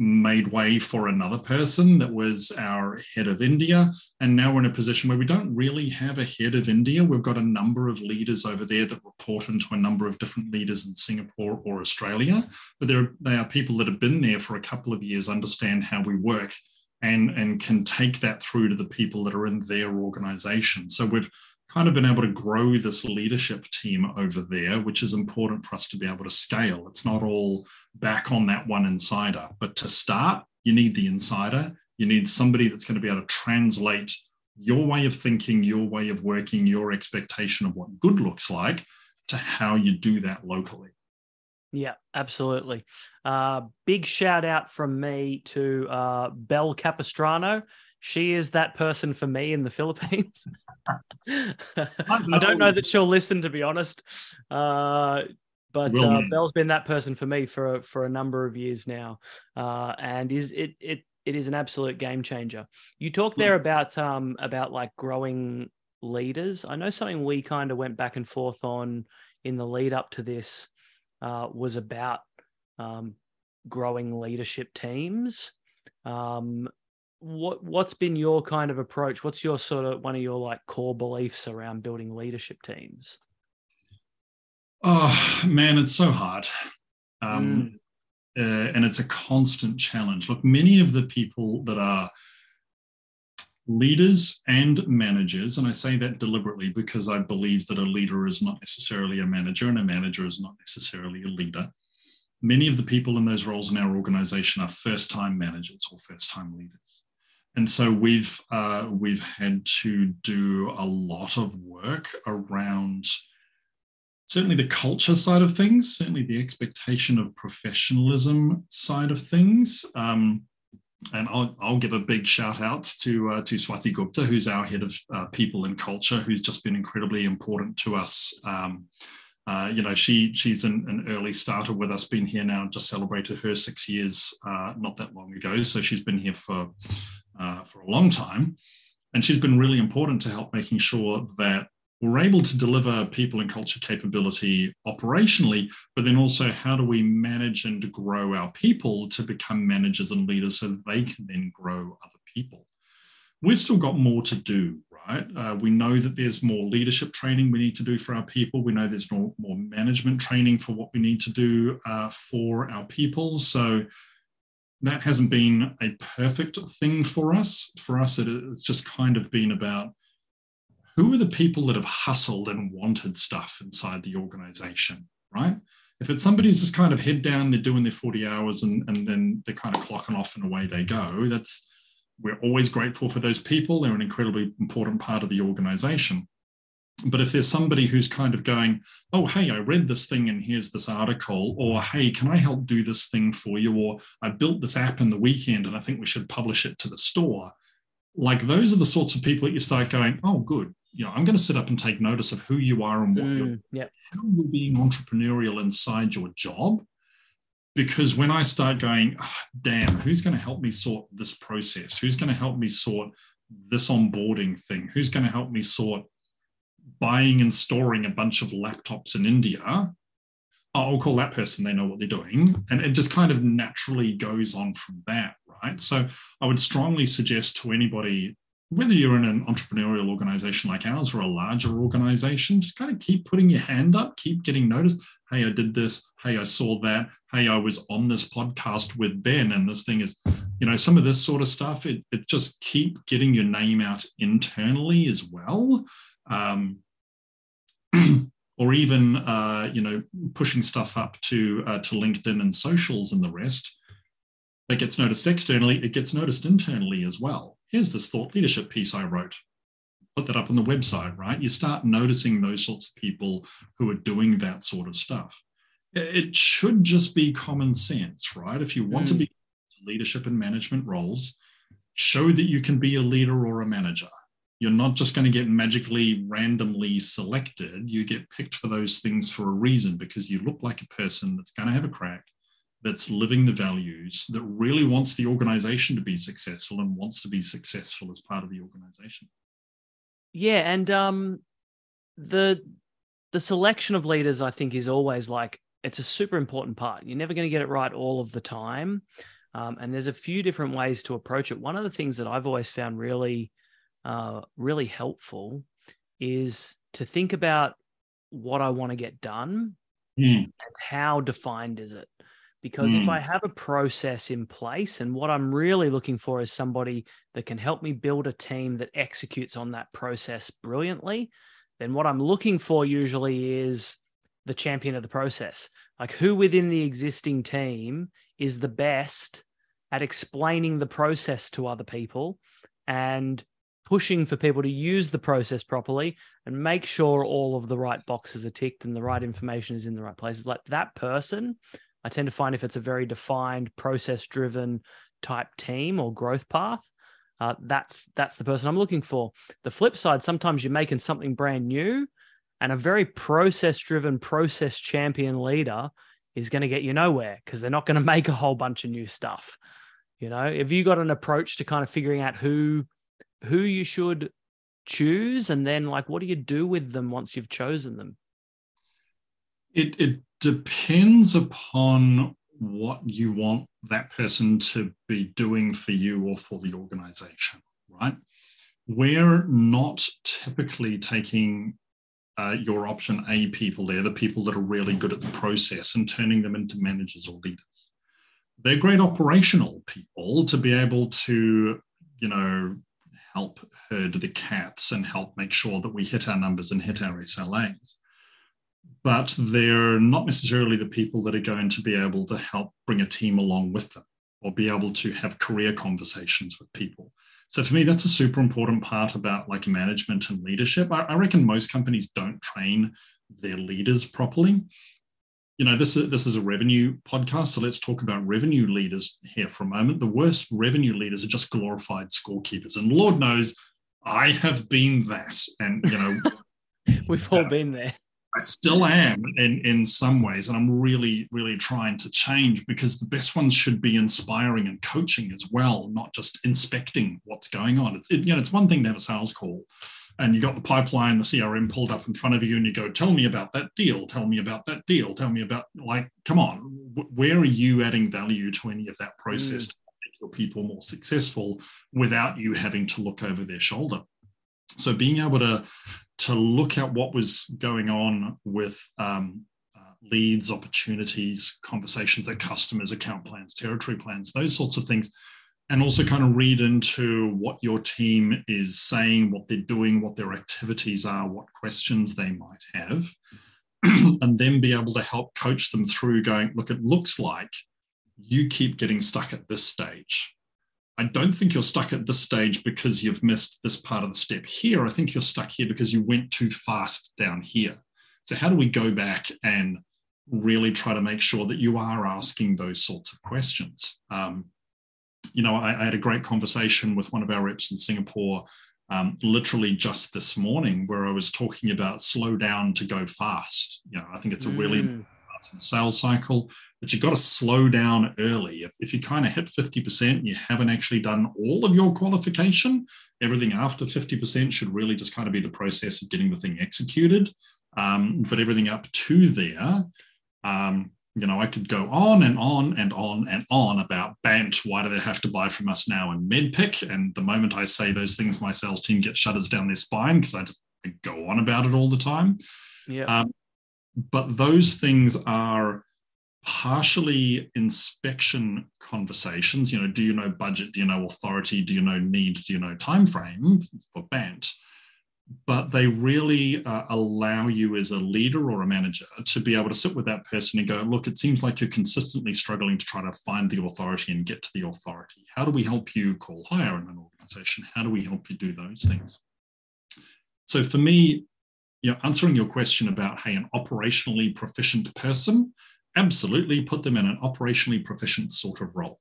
made way for another person that was our head of India. And now we're in a position where we don't really have a head of India. We've got a number of leaders over there that report into a number of different leaders in Singapore or Australia. But there, they are people that have been there for a couple of years, understand how we work, and, and can take that through to the people that are in their organization. So we've kind of been able to grow this leadership team over there, which is important for us to be able to scale. It's not all back on that one insider, but to start, you need the insider. You need somebody that's going to be able to translate your way of thinking, your way of working, your expectation of what good looks like to how you do that locally. Yeah, absolutely. Uh, big shout out from me to uh, Belle Capistrano she is that person for me in the Philippines. I don't know that she'll listen, to be honest. Uh, but uh, Belle's been that person for me for for a number of years now, uh, and is it it it is an absolute game changer. You talked there about um about like growing leaders. I know something we kind of went back and forth on in the lead up to this uh, was about um, growing leadership teams. Um, what what's been your kind of approach? What's your sort of one of your like core beliefs around building leadership teams? Oh man, it's so hard. Um, mm. uh, and it's a constant challenge. Look, many of the people that are leaders and managers, and I say that deliberately because I believe that a leader is not necessarily a manager and a manager is not necessarily a leader. Many of the people in those roles in our organization are first time managers or first time leaders. And so we've uh, we've had to do a lot of work around certainly the culture side of things, certainly the expectation of professionalism side of things. Um, and I'll, I'll give a big shout out to uh, to Swati Gupta, who's our head of uh, people and culture, who's just been incredibly important to us. Um, uh, you know, she she's an, an, early starter with us, been here now, just celebrated her six years uh, not that long ago. So she's been here for uh, for a long time, and she's been really important to help making sure that we're able to deliver people and culture capability operationally, but then also how do we manage and grow our people to become managers and leaders so they can then grow other people? We've still got more to do, right? Uh, we know that there's more leadership training we need to do for our people. We know there's more, more management training for what we need to do uh, for our people. So that hasn't been a perfect thing for us. For us, it's just kind of been about who are the people that have hustled and wanted stuff inside the organization, right? If it's somebody who's just kind of head down, they're doing their 40 hours and, and then they're kind of clocking off and away they go, that's we're always grateful for those people. They're an incredibly important part of the organization. But if there's somebody who's kind of going, oh, hey, I read this thing and here's this article, or hey, can I help do this thing for you? Or I built this app in the weekend and I think we should publish it to the store. Like those are the sorts of people that you start going, oh, good you know, I'm going to sit up and take notice of who you are and what mm, you're, yep. how you're being entrepreneurial inside your job. Because when I start going, oh, damn, who's going to help me sort this process? Who's going to help me sort this onboarding thing? Who's going to help me sort buying and storing a bunch of laptops in India? Oh, I'll call that person, they know what they're doing. And it just kind of naturally goes on from that, right? So I would strongly suggest to anybody whether you're in an entrepreneurial organization like ours or a larger organization, just kind of keep putting your hand up, keep getting noticed. Hey, I did this. Hey, I saw that. Hey, I was on this podcast with Ben, and this thing is, you know, some of this sort of stuff. It, it just keep getting your name out internally as well. Um, or even, uh, you know, pushing stuff up to uh, to LinkedIn and socials and the rest. That gets noticed externally. It gets noticed internally as well here's this thought leadership piece I wrote. Put that up on the website, right? You start noticing those sorts of people who are doing that sort of stuff. It should just be common sense, right? If you want mm. to be leadership and management roles, show that you can be a leader or a manager. You're not just going to get magically randomly selected. You get picked for those things for a reason because you look like a person that's going to have a crack that's living the values, that really wants the organization to be successful and wants to be successful as part of the organization. Yeah, and um, the the selection of leaders, I think, is always like it's a super important part. You're never going to get it right all of the time, um, and there's a few different ways to approach it. One of the things that I've always found really, uh, really helpful is to think about what I want to get done mm. and how defined is it because mm. if I have a process in place and what I'm really looking for is somebody that can help me build a team that executes on that process brilliantly, then what I'm looking for usually is the champion of the process. Like who within the existing team is the best at explaining the process to other people and pushing for people to use the process properly and make sure all of the right boxes are ticked and the right information is in the right places. Like that person I tend to find if it's a very defined, process driven type team or growth path, uh, that's that's the person I'm looking for. The flip side, sometimes you're making something brand new, and a very process driven, process champion leader is going to get you nowhere because they're not going to make a whole bunch of new stuff. You know, have you got an approach to kind of figuring out who who you should choose, and then like what do you do with them once you've chosen them? It it depends upon what you want that person to be doing for you or for the organization, right? We're not typically taking uh, your option A people there, the people that are really good at the process, and turning them into managers or leaders. They're great operational people to be able to, you know, help herd the cats and help make sure that we hit our numbers and hit our SLAs. But they're not necessarily the people that are going to be able to help bring a team along with them or be able to have career conversations with people. So for me, that's a super important part about like management and leadership. I, I reckon most companies don't train their leaders properly. You know, this is this is a revenue podcast, so let's talk about revenue leaders here for a moment. The worst revenue leaders are just glorified scorekeepers, and Lord knows I have been that. And you know, we've all been there. I still am in in some ways, and I'm really, really trying to change because the best ones should be inspiring and coaching as well, not just inspecting what's going on. It's it, you know, it's one thing to have a sales call, and you got the pipeline, the CRM pulled up in front of you, and you go, "Tell me about that deal. Tell me about that deal. Tell me about like, come on, where are you adding value to any of that process mm. to make your people more successful without you having to look over their shoulder?" So being able to to look at what was going on with um, uh, leads, opportunities, conversations at customers, account plans, territory plans, those sorts of things, and also kind of read into what your team is saying, what they're doing, what their activities are, what questions they might have, and then be able to help coach them through going, look, it looks like you keep getting stuck at this stage I don't think you're stuck at this stage because you've missed this part of the step here. I think you're stuck here because you went too fast down here. So, how do we go back and really try to make sure that you are asking those sorts of questions? Um, you know, I, I, had a great conversation with one of our reps in Singapore um, literally just this morning where I was talking about slow down to go fast. You know, I think it's a really mm. sales cycle but you've got to slow down early. If, if you kind of hit 50% and you haven't actually done all of your qualification, everything after 50% should really just kind of be the process of getting the thing executed. Um, but everything up to there, um, you know, I could go on and on and on and on about BANT. Why do they have to buy from us now And MEDDPICC? And the moment I say those things, my sales team gets shudders down their spine because I just I go on about it all the time. Yeah. Um, but those things are partially inspection conversations you know do you know budget do you know authority do you know need do you know time frame for BANT but they really uh, allow you as a leader or a manager to be able to sit with that person and go look it seems like you're consistently struggling to try to find the authority and get to the authority how do we help you call higher in an organization how do we help you do those things so for me you know answering your question about hey an operationally proficient person absolutely put them in an operationally proficient sort of role.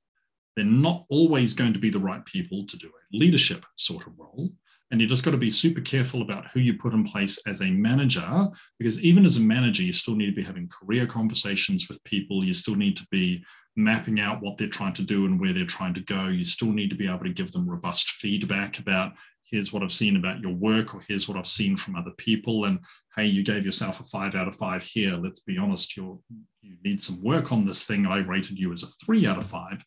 They're not always going to be the right people to do a leadership sort of role. And you just got to be super careful about who you put in place as a manager, because even as a manager, you still need to be having career conversations with people. You still need to be mapping out what they're trying to do and where they're trying to go. You still need to be able to give them robust feedback about here's what I've seen about your work, or here's what I've seen from other people. And hey, you gave yourself a five out of five here. Let's be honest, you're, you need some work on this thing. I rated you as a three out of five.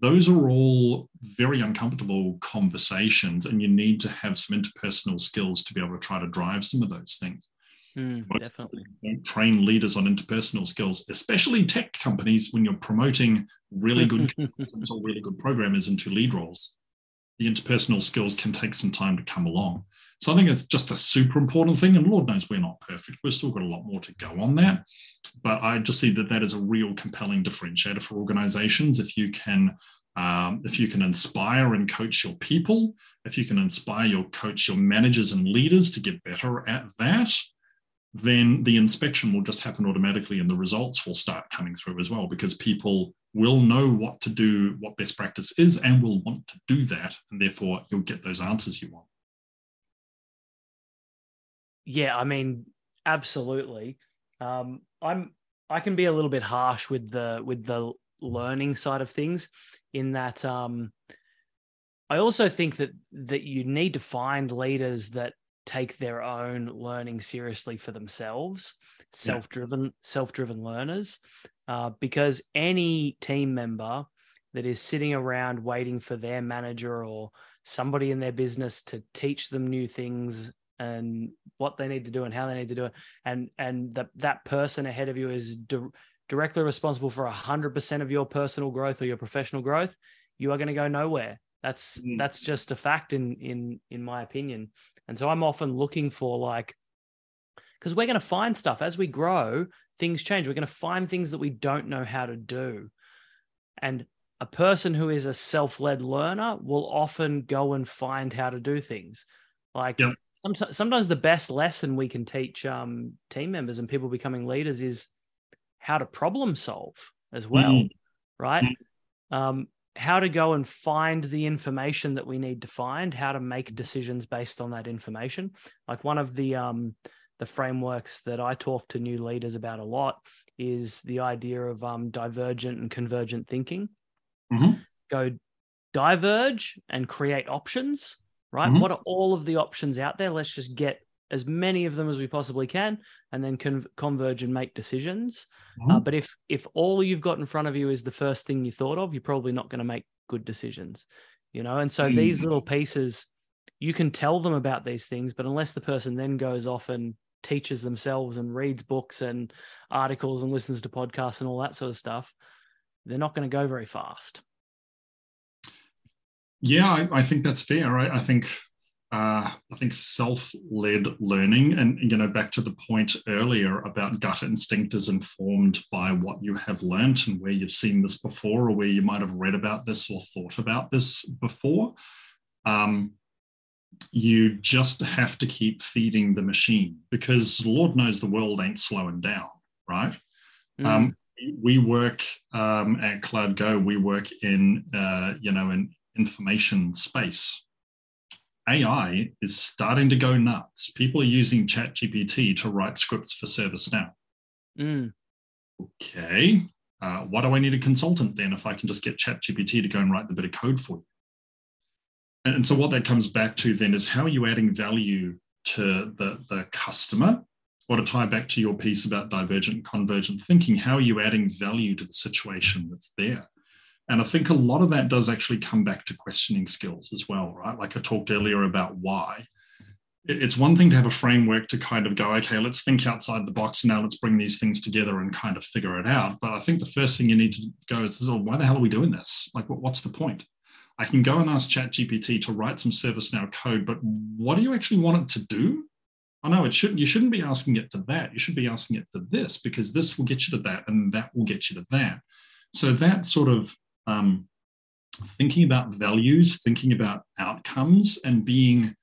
Those are all very uncomfortable conversations, and you need to have some interpersonal skills to be able to try to drive some of those things. Mm, definitely. Don't train leaders on interpersonal skills, especially tech companies when you're promoting really good or really good programmers into lead roles the interpersonal skills can take some time to come along. So I think it's just a super important thing. And Lord knows we're not perfect. We've still got a lot more to go on that. But I just see that that is a real compelling differentiator for organizations. If you can, um, if you can inspire and coach your people, if you can inspire your coach your managers and leaders to get better at that, then the inspection will just happen automatically and the results will start coming through as well because people will know what to do, what best practice is, and will want to do that. And therefore, you'll get those answers you want. Yeah, I mean, absolutely. Um, I'm I can be a little bit harsh with the with the learning side of things, in that um, I also think that that you need to find leaders that take their own learning seriously for themselves, self-driven, yeah. self-driven learners uh, because any team member that is sitting around waiting for their manager or somebody in their business to teach them new things and what they need to do and how they need to do it. And and that that person ahead of you is di- directly responsible for 100% of your personal growth or your professional growth. You are going to go nowhere. That's mm. that's just a fact in in in my opinion. And so i'm often looking for like because we're going to find stuff. As we grow things change. We're going to find things that we don't know how to do. And a person who is a self-led learner will often go and find how to do things. Like yep. Sometimes, sometimes the best lesson we can teach um, team members and people becoming leaders is how to problem solve as well mm. right mm. um, how to go and find the information that we need to find how to make decisions based on that information like one of the um, the frameworks that i talk to new leaders about a lot is the idea of um, divergent and convergent thinking mm-hmm. go diverge and create options, right? Mm-hmm. What are all of the options out there? Let's just get as many of them as we possibly can and then con- converge and make decisions mm-hmm. uh, but if if all you've got in front of you is the first thing you thought of you're probably not going to make good decisions you know and so mm-hmm. these little pieces you can tell them about these things but unless the person then goes off and teaches themselves and reads books and articles and listens to podcasts and all that sort of stuff they're not going to go very fast. Yeah, I, I think that's fair. I, I think uh, I think self-led learning, and you know, back to the point earlier about gut instinct is informed by what you have learned and where you've seen this before, or where you might have read about this or thought about this before. Um, you just have to keep feeding the machine because Lord knows the world ain't slowing down, right? Mm. Um, we work um, at CloudGo. We work in uh, you know an information space. AI is starting to go nuts. People are using ChatGPT to write scripts for ServiceNow. Mm. Okay, uh, why do I need a consultant then if I can just get ChatGPT to go and write the bit of code for you? And, and so what that comes back to then is how are you adding value to the, the customer or to tie back to your piece about divergent convergent thinking, how are you adding value to the situation that's there? And I think a lot of that does actually come back to questioning skills as well, right? Like I talked earlier about why. It's one thing to have a framework to kind of go, okay, let's think outside the box now, let's bring these things together and kind of figure it out. But I think the first thing you need to go is, oh, why the hell are we doing this? Like, what's the point? I can go and ask ChatGPT to write some ServiceNow code, but what do you actually want it to do? oh no, it shouldn't. You shouldn't be asking it to that. You should be asking it to this because this will get you to that, and that will get you to that. So that sort of um, thinking about values, thinking about outcomes, and being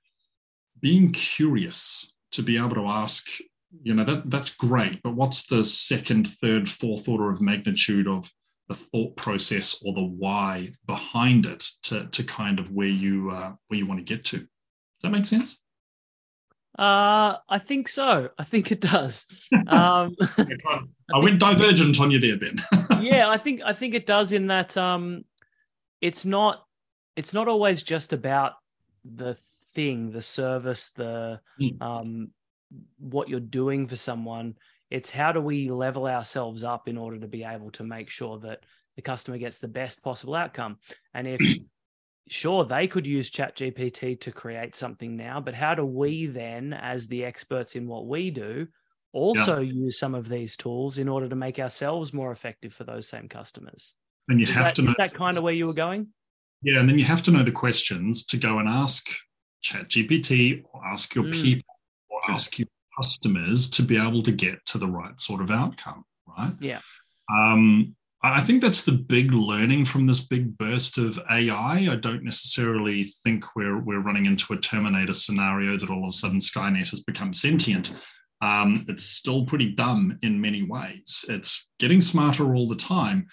being curious to be able to ask, you know, that that's great. But what's the second, third, fourth order of magnitude of the thought process or the why behind it to, to kind of where you uh, where you want to get to? Does that make sense? Uh, I think so. I think it does. Um, I went divergent on you there, Ben. yeah, I think I think it does in that um, it's not it's not always just about the thing, the service, the mm. um, what you're doing for someone. It's how do we level ourselves up in order to be able to make sure that the customer gets the best possible outcome. And if sure they could use ChatGPT to create something now but how do we then as the experts in what we do also yeah. use some of these tools in order to make ourselves more effective for those same customers and you is have that, to know is that kind of where you were going yeah and then you have to know the questions to go and ask ChatGPT or ask your mm. people or ask your customers to be able to get to the right sort of outcome right yeah um I think that's the big learning from this big burst of AI. I don't necessarily think we're we're running into a Terminator scenario that all of a sudden Skynet has become sentient. Um, it's still pretty dumb in many ways. It's getting smarter all the time,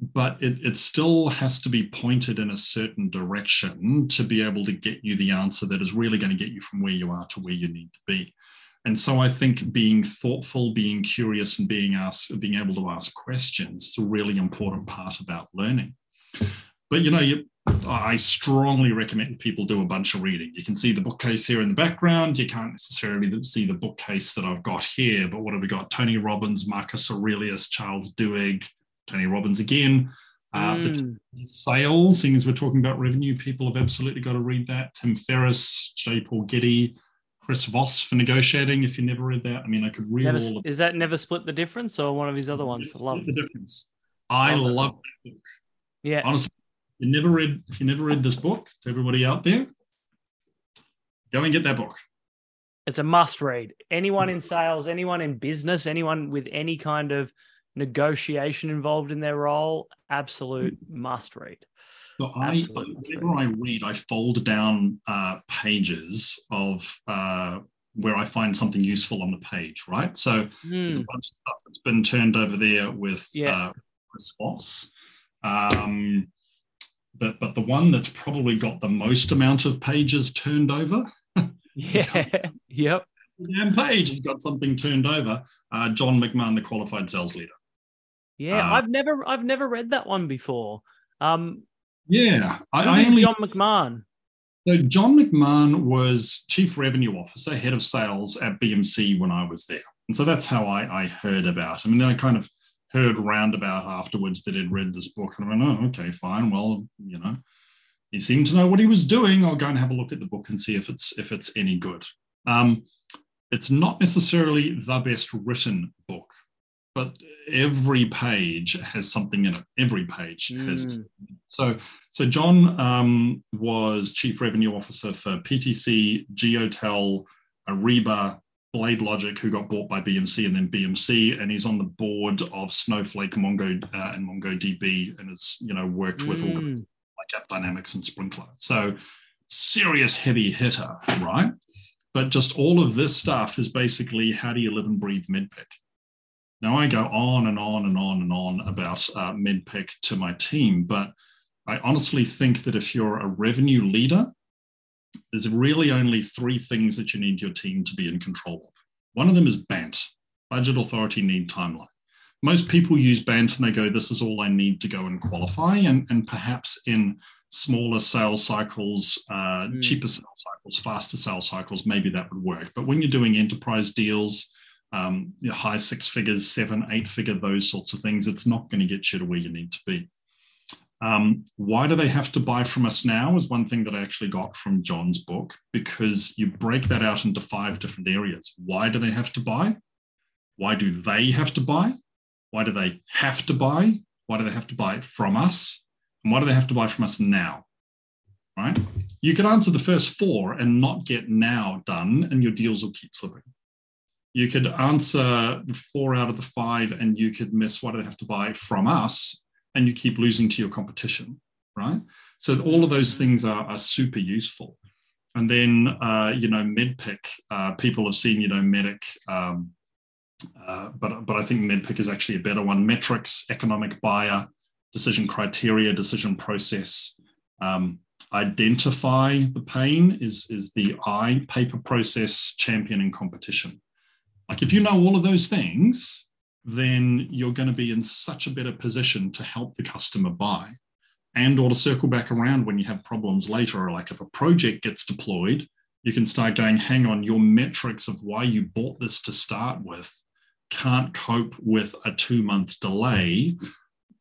but it, it still has to be pointed in a certain direction to be able to get you the answer that is really going to get you from where you are to where you need to be. And so I think being thoughtful, being curious, and being asked, being able to ask questions is a really important part about learning. But you know, you, I strongly recommend people do a bunch of reading. You can see the bookcase here in the background. You can't necessarily see the bookcase that I've got here, but what have we got? Tony Robbins, Marcus Aurelius, Charles Duhigg, Tony Robbins again. Uh, mm. The sales, seeing as we're talking about revenue, people have absolutely got to read that. Tim Ferriss, J. Paul Getty, Chris Voss for negotiating. If you never read that, I mean, I could read never, all of Is that Never Split the Difference or one of his other ones? I love the difference. I love, love that book. Yeah. Honestly, you never read if you never read this book to everybody out there go and get that book it's a must read anyone in sales anyone in business anyone with any kind of negotiation involved in their role absolute must read so I, whenever I read, I fold down uh, pages of uh, where I find something useful on the page, right? So mm. there's a bunch of stuff that's been turned over there with yeah. uh, response. Um, but but the one that's probably got the most amount of pages turned over. yeah. yep. Damn page has got something turned over. Uh, John McMahon, the qualified sales leader. Yeah, uh, I've never I've never read that one before. Um, yeah, I, I only John McMahon. So John McMahon was chief revenue officer, head of sales at BMC when I was there, and so that's how I, I heard about. I mean, I kind of heard roundabout afterwards that he'd read this book. And I went, oh, okay, fine. Well, you know, he seemed to know what he was doing. I'll go and have a look at the book and see if it's if it's any good. Um, it's not necessarily the best written book, but every page has something in it. Every page mm. has. So, so John um, was chief revenue officer for PTC, GeoTel, Ariba, BladeLogic, who got bought by BMC and then BMC, and he's on the board of Snowflake, Mongo, uh, and MongoDB, and has you know worked with mm. organizations like AppDynamics and Sprinklr. So serious heavy hitter, right? But just all of this stuff is basically how do you live and breathe MEDDPICC? Now I go on and on and on and on about uh, MEDDPICC to my team, but I honestly think that if you're a revenue leader there's really only three things that you need your team to be in control of. One of them is BANT, budget authority need timeline. Most people use BANT and they go, this is all I need to go and qualify. And, and perhaps in smaller sales cycles, uh, mm. cheaper sales cycles, faster sales cycles, maybe that would work. But when you're doing enterprise deals, um, high six figures, seven, eight figure, those sorts of things, it's not going to get you to where you need to be. Um, why do they have to buy from us now? Is one thing that I actually got from John's book because you break that out into five different areas. Why do they have to buy? Why do they have to buy? Why do they have to buy? Why do they have to buy from us? And why do they have to buy from us now? Right? You could answer the first four and not get now done, and your deals will keep slipping. You could answer four out of the five, and you could miss what do they have to buy from us, and you keep losing to your competition, right? So all of those things are, are super useful. And then, uh, you know, MEDDPICC, uh, people have seen, you know, MEDDIC, um, uh, but, but I think MEDDPICC is actually a better one. Metrics, economic buyer, decision criteria, decision process, um, identify the pain is, is the I, paper process, champion, and competition. Like if you know all of those things, then you're going to be in such a better position to help the customer buy and or to circle back around when you have problems later. Or like if a project gets deployed you can start going hang on your metrics of why you bought this to start with can't cope with a two month delay.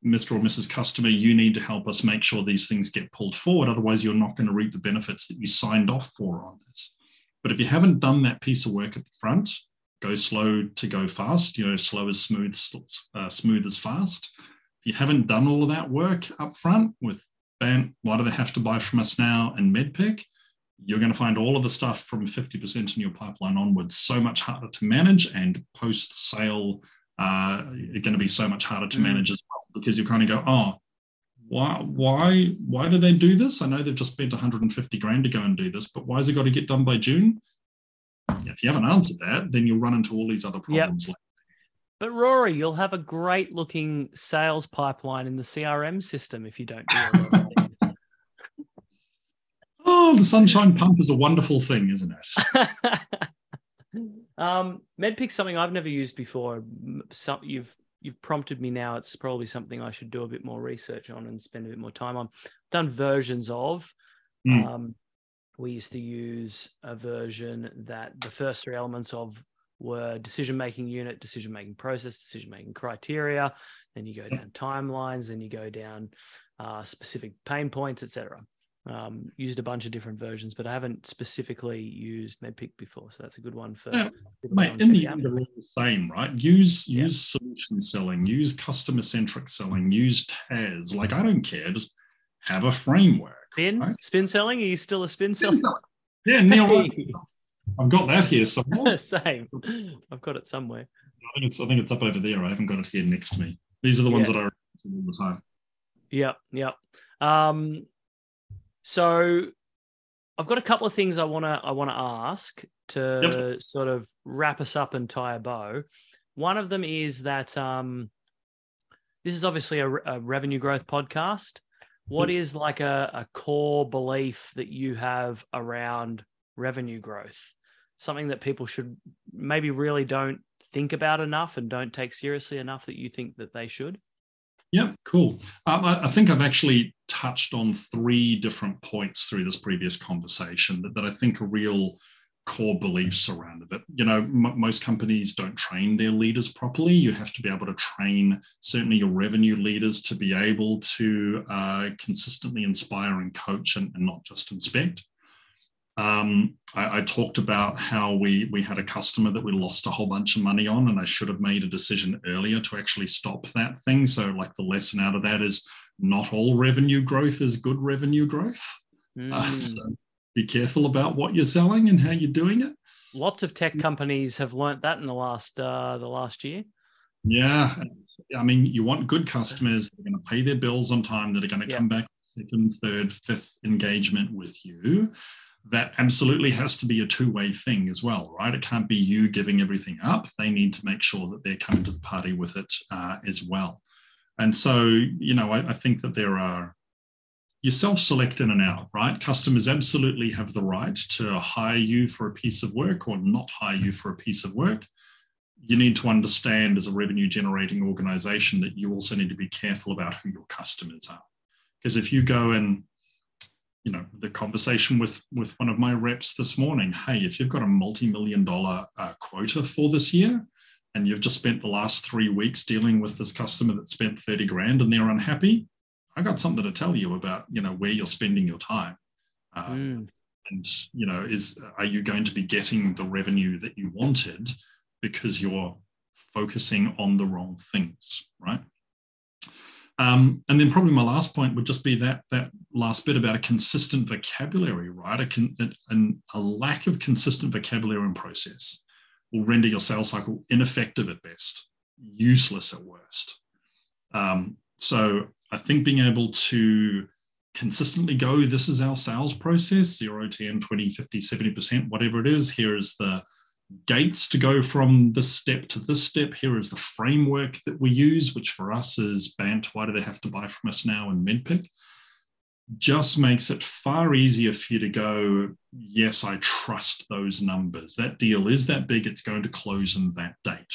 Mr or mrs customer you need to help us make sure these things get pulled forward. Otherwise you're not going to reap the benefits that you signed off for on this. But if you haven't done that piece of work at the front go slow to go fast. You know, slow is smooth, uh, smooth is fast. If you haven't done all of that work up front with BANT, why do they have to buy from us now and MEDDPICC? You're going to find all of the stuff from 50% in your pipeline onwards so much harder to manage, and post sale uh, going to be so much harder to mm. manage as well because you kind of go, oh, why why why do they do this? I know they've just spent 150 grand to go and do this, but why has it got to get done by June? If you haven't answered that, then you'll run into all these other problems. Yep. But Rory, you'll have a great looking sales pipeline in the CRM system if you don't do Oh, the sunshine pump is a wonderful thing, isn't it? um, MEDDPICC's something I've never used before. Some, you've you've prompted me now. It's probably something I should do a bit more research on and spend a bit more time on. Done versions of. Mm. Um, we used to use a version that the first three elements of were decision making unit, decision making process, decision making criteria. Then you go down timelines, then you go down uh, specific pain points, etc. Um, used a bunch of different versions, but I haven't specifically used MEDDPICC before, so that's a good one for. Yeah, mate, in the end, they're all the same, right? Use yeah. use solution selling, use customer centric selling, use TAS. Like I don't care, just have a framework. Spin right? spin selling? Are you still a spin seller? Yeah, Neil. I've got that here somewhere. Same. I've got it somewhere. I think it's I think it's up over there. I haven't got it here next to me. These are the ones yeah. that I all the time. Yeah, yeah. Um, so I've got a couple of things I wanna I wanna ask to yep. sort of wrap us up and tie a bow. One of them is that um, this is obviously a, a revenue growth podcast. What yep. is like a, a core belief that you have around revenue growth? Something that people should maybe really don't think about enough and don't take seriously enough that you think that they should? Yeah, cool. Um, I, I, think I've actually touched on three different points through this previous conversation that, that I think are real core beliefs around it. You know, m- most companies don't train their leaders properly. You have to be able to train certainly your revenue leaders to be able to uh, consistently inspire and coach and, and not just inspect. Um, I, I, talked about how we we had a customer that we lost a whole bunch of money on, and I should have made a decision earlier to actually stop that thing. So, like the lesson out of that is, not all revenue growth is good revenue growth. Mm. Uh, so be careful about what you're selling and how you're doing it. Lots of tech companies have learnt that in the last uh, the last year. Yeah, I mean, you want good customers that are going to pay their bills on time, that are going to yeah. come back second, third, fifth engagement with you that absolutely has to be a two-way thing as well, right? It can't be you giving everything up. They need to make sure that they're coming to the party with it uh, as well. And so, you know, I, I think that there are you self-select in and out, right? Customers absolutely have the right to hire you for a piece of work or not hire you for a piece of work. You need to understand as a revenue generating organization that you also need to be careful about who your customers are. Because if you go and you know the conversation with with one of my reps this morning hey if you've got a multi-million dollar uh, quota for this year and you've just spent the last three weeks dealing with this customer that spent 30 grand and they're unhappy i got something to tell you about you know where you're spending your time uh, mm. and you know is are you going to be getting the revenue that you wanted because you're focusing on the wrong things right um, and then probably my last point would just be that that last bit about a consistent vocabulary, right? A, con, a, a lack of consistent vocabulary and process will render your sales cycle ineffective at best, useless at worst. Um, so I think being able to consistently go, this is our sales process, 0, 10, 20, 50, 70%, whatever it is. Here is the gates to go from this step to this step. Here is the framework that we use, which for us is BANT. Why do they have to buy from us now in MEDDPICC? Just makes it far easier for you to go, yes, I trust those numbers. That deal is that big, it's going to close in that date.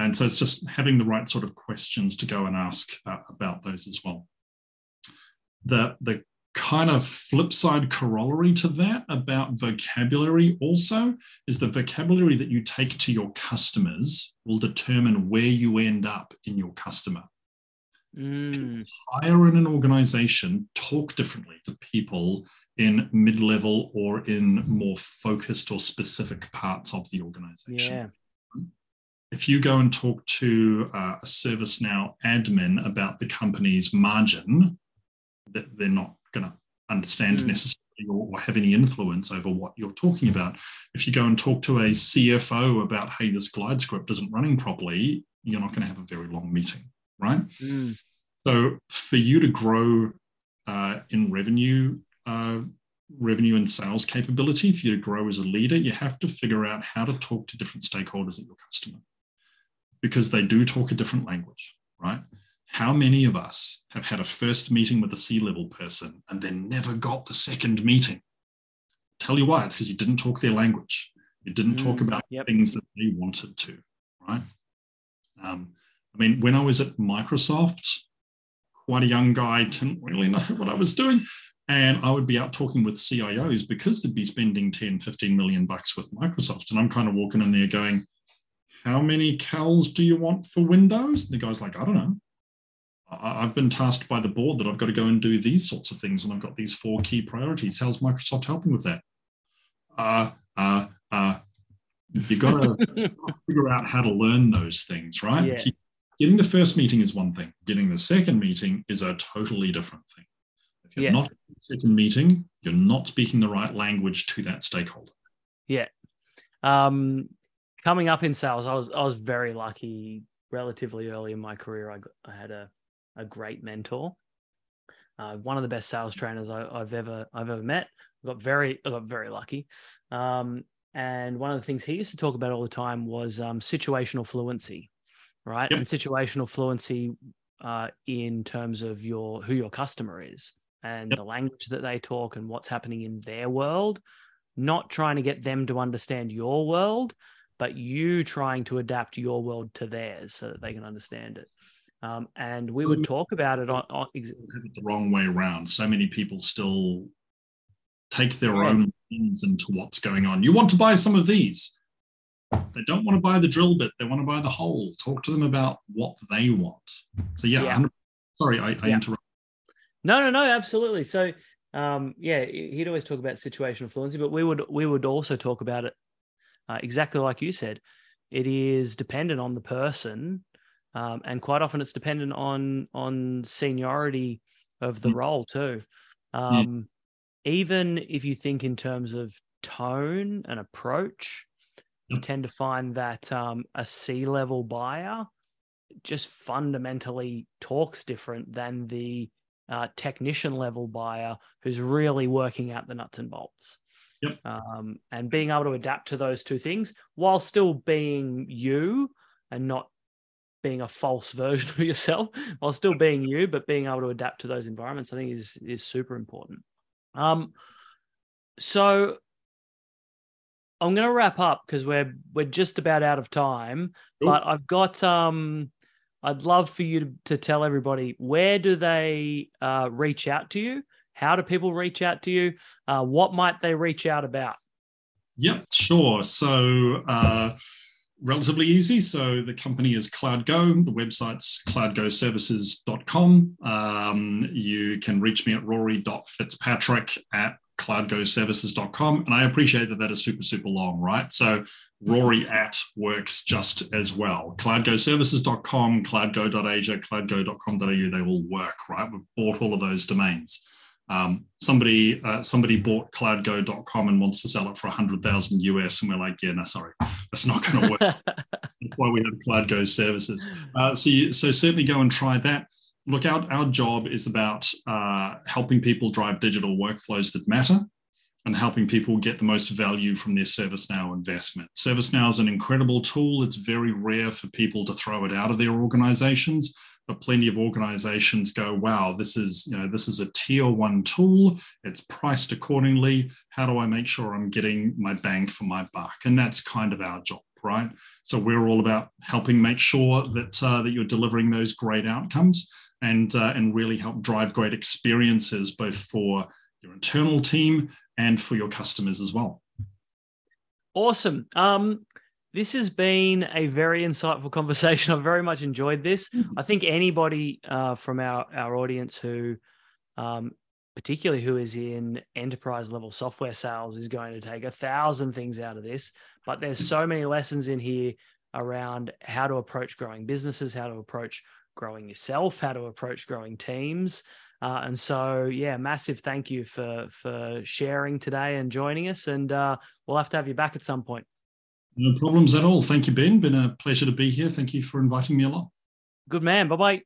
And so it's just having the right sort of questions to go and ask uh, about those as well. The, the kind of flip side corollary to that about vocabulary also is the vocabulary that you take to your customers will determine where you end up in your customer. Mm. Higher in an organization, talk differently to people in mid level or in more focused or specific parts of the organization. If you go and talk to uh, a ServiceNow admin about the company's margin, that they're not going to understand mm. necessarily or, or, have any influence over what you're talking about. If you go and talk to a CFO about, hey, this glide script isn't running properly, you're not going to have a very long meeting, right? Mm. So for you to grow uh, in revenue, uh, revenue and sales capability, for you to grow as a leader, you have to figure out how to talk to different stakeholders at your customer because they do talk a different language, right? How many of us have had a first meeting with a C level person and then never got the second meeting? Tell you why, it's because you didn't talk their language. You didn't talk mm, about yep. things that they wanted to, right? Um, I mean, when I was at Microsoft, quite a young guy, didn't really know what I was doing. And I would be out talking with CIOs because they'd be spending 10, 15 million bucks with Microsoft. And I'm kind of walking in there going, how many CALs do you want for Windows? And the guy's like, I don't know. I've been tasked by the board that I've got to go and do these sorts of things, and I've got these four key priorities. How's Microsoft helping with that? Uh, uh, uh, you've got to figure out how to learn those things, right? Yeah. Getting the first meeting is one thing. Getting the second meeting is a totally different thing. If you're yeah. not in the second meeting, you're not speaking the right language to that stakeholder. Yeah. Um, coming up in sales, I was I was very lucky. Relatively early in my career, I, got, I had a a great mentor. Uh, one of the best sales trainers I, have ever I've ever met. I got very I got very lucky. Um, and one of the things he used to talk about all the time was um, situational fluency, right? Yep. And situational fluency uh, in terms of your who your customer is and yep. the language that they talk and what's happening in their world. Not trying to get them to understand your world, but you trying to adapt your world to theirs so that they can understand it. Um, and we would talk about it on, on the wrong way around. So many people still take their own opinions into what's going on. You want to buy some of these. They don't want to buy the drill bit. They want to buy the hole. Talk to them about what they want. So yeah, yeah. sorry, I, I yeah. interrupted. No, no, no, absolutely. So um, yeah, he'd always talk about situational fluency, but we would we would also talk about it uh, exactly like you said. It is dependent on the person um, and quite often it's dependent on on seniority of the mm. role too. Um, mm. Even if you think in terms of tone and approach, you tend to find that um, a C level buyer just fundamentally talks different than the uh, technician level buyer who's really working out the nuts and bolts. Yep. Um, and being able to adapt to those two things while still being you and not being a false version of yourself while still being you, but being able to adapt to those environments, I think is is super important. Um, so I'm going to wrap up because we're we're just about out of time. Ooh. But I've got um, I'd love for you to, to tell everybody where do they uh, reach out to you? How do people reach out to you? Uh, what might they reach out about? Yep, sure. So. Uh relatively easy. So the company is CloudGo. The website's cloudgoservices.com. Um, you can reach me at rory.fitzpatrick at cloudgoservices.com. And I appreciate that that is super, super long, right? So Rory at works just as well. Cloudgoservices.com, cloudgo.asia, cloudgo.com.au, they all work, right? We've bought all of those domains. Um, somebody uh, somebody bought cloudgo.com and wants to sell it for 100,000 US. And we're like, yeah, no, sorry, that's not going to work. that's why we have CloudGo services. Uh, so, you, so certainly go and try that. Look out, our job is about uh, helping people drive digital workflows that matter and helping people get the most value from their ServiceNow investment. ServiceNow is an incredible tool. It's very rare for people to throw it out of their organizations but plenty of organizations go wow this is you know this is a tier one tool. It's priced accordingly. How do i make sure i'm getting my bang for my buck? And that's kind of our job right? So we're all about helping make sure that uh, that you're delivering those great outcomes and uh, and really help drive great experiences both for your internal team and for your customers as well. Awesome. Um this has been a very insightful conversation. I've very much enjoyed this. Mm-hmm. I think anybody uh, from our, our audience who, um, particularly who is in enterprise level software sales, is going to take a thousand things out of this. But there's so many lessons in here around how to approach growing businesses, how to approach growing yourself, how to approach growing teams. Uh, and so, yeah, massive thank you for for sharing today and joining us. And uh, we'll have to have you back at some point. No problems at all. Thank you, Ben. Been a pleasure to be here. Thank you for inviting me along. Good man. Bye bye.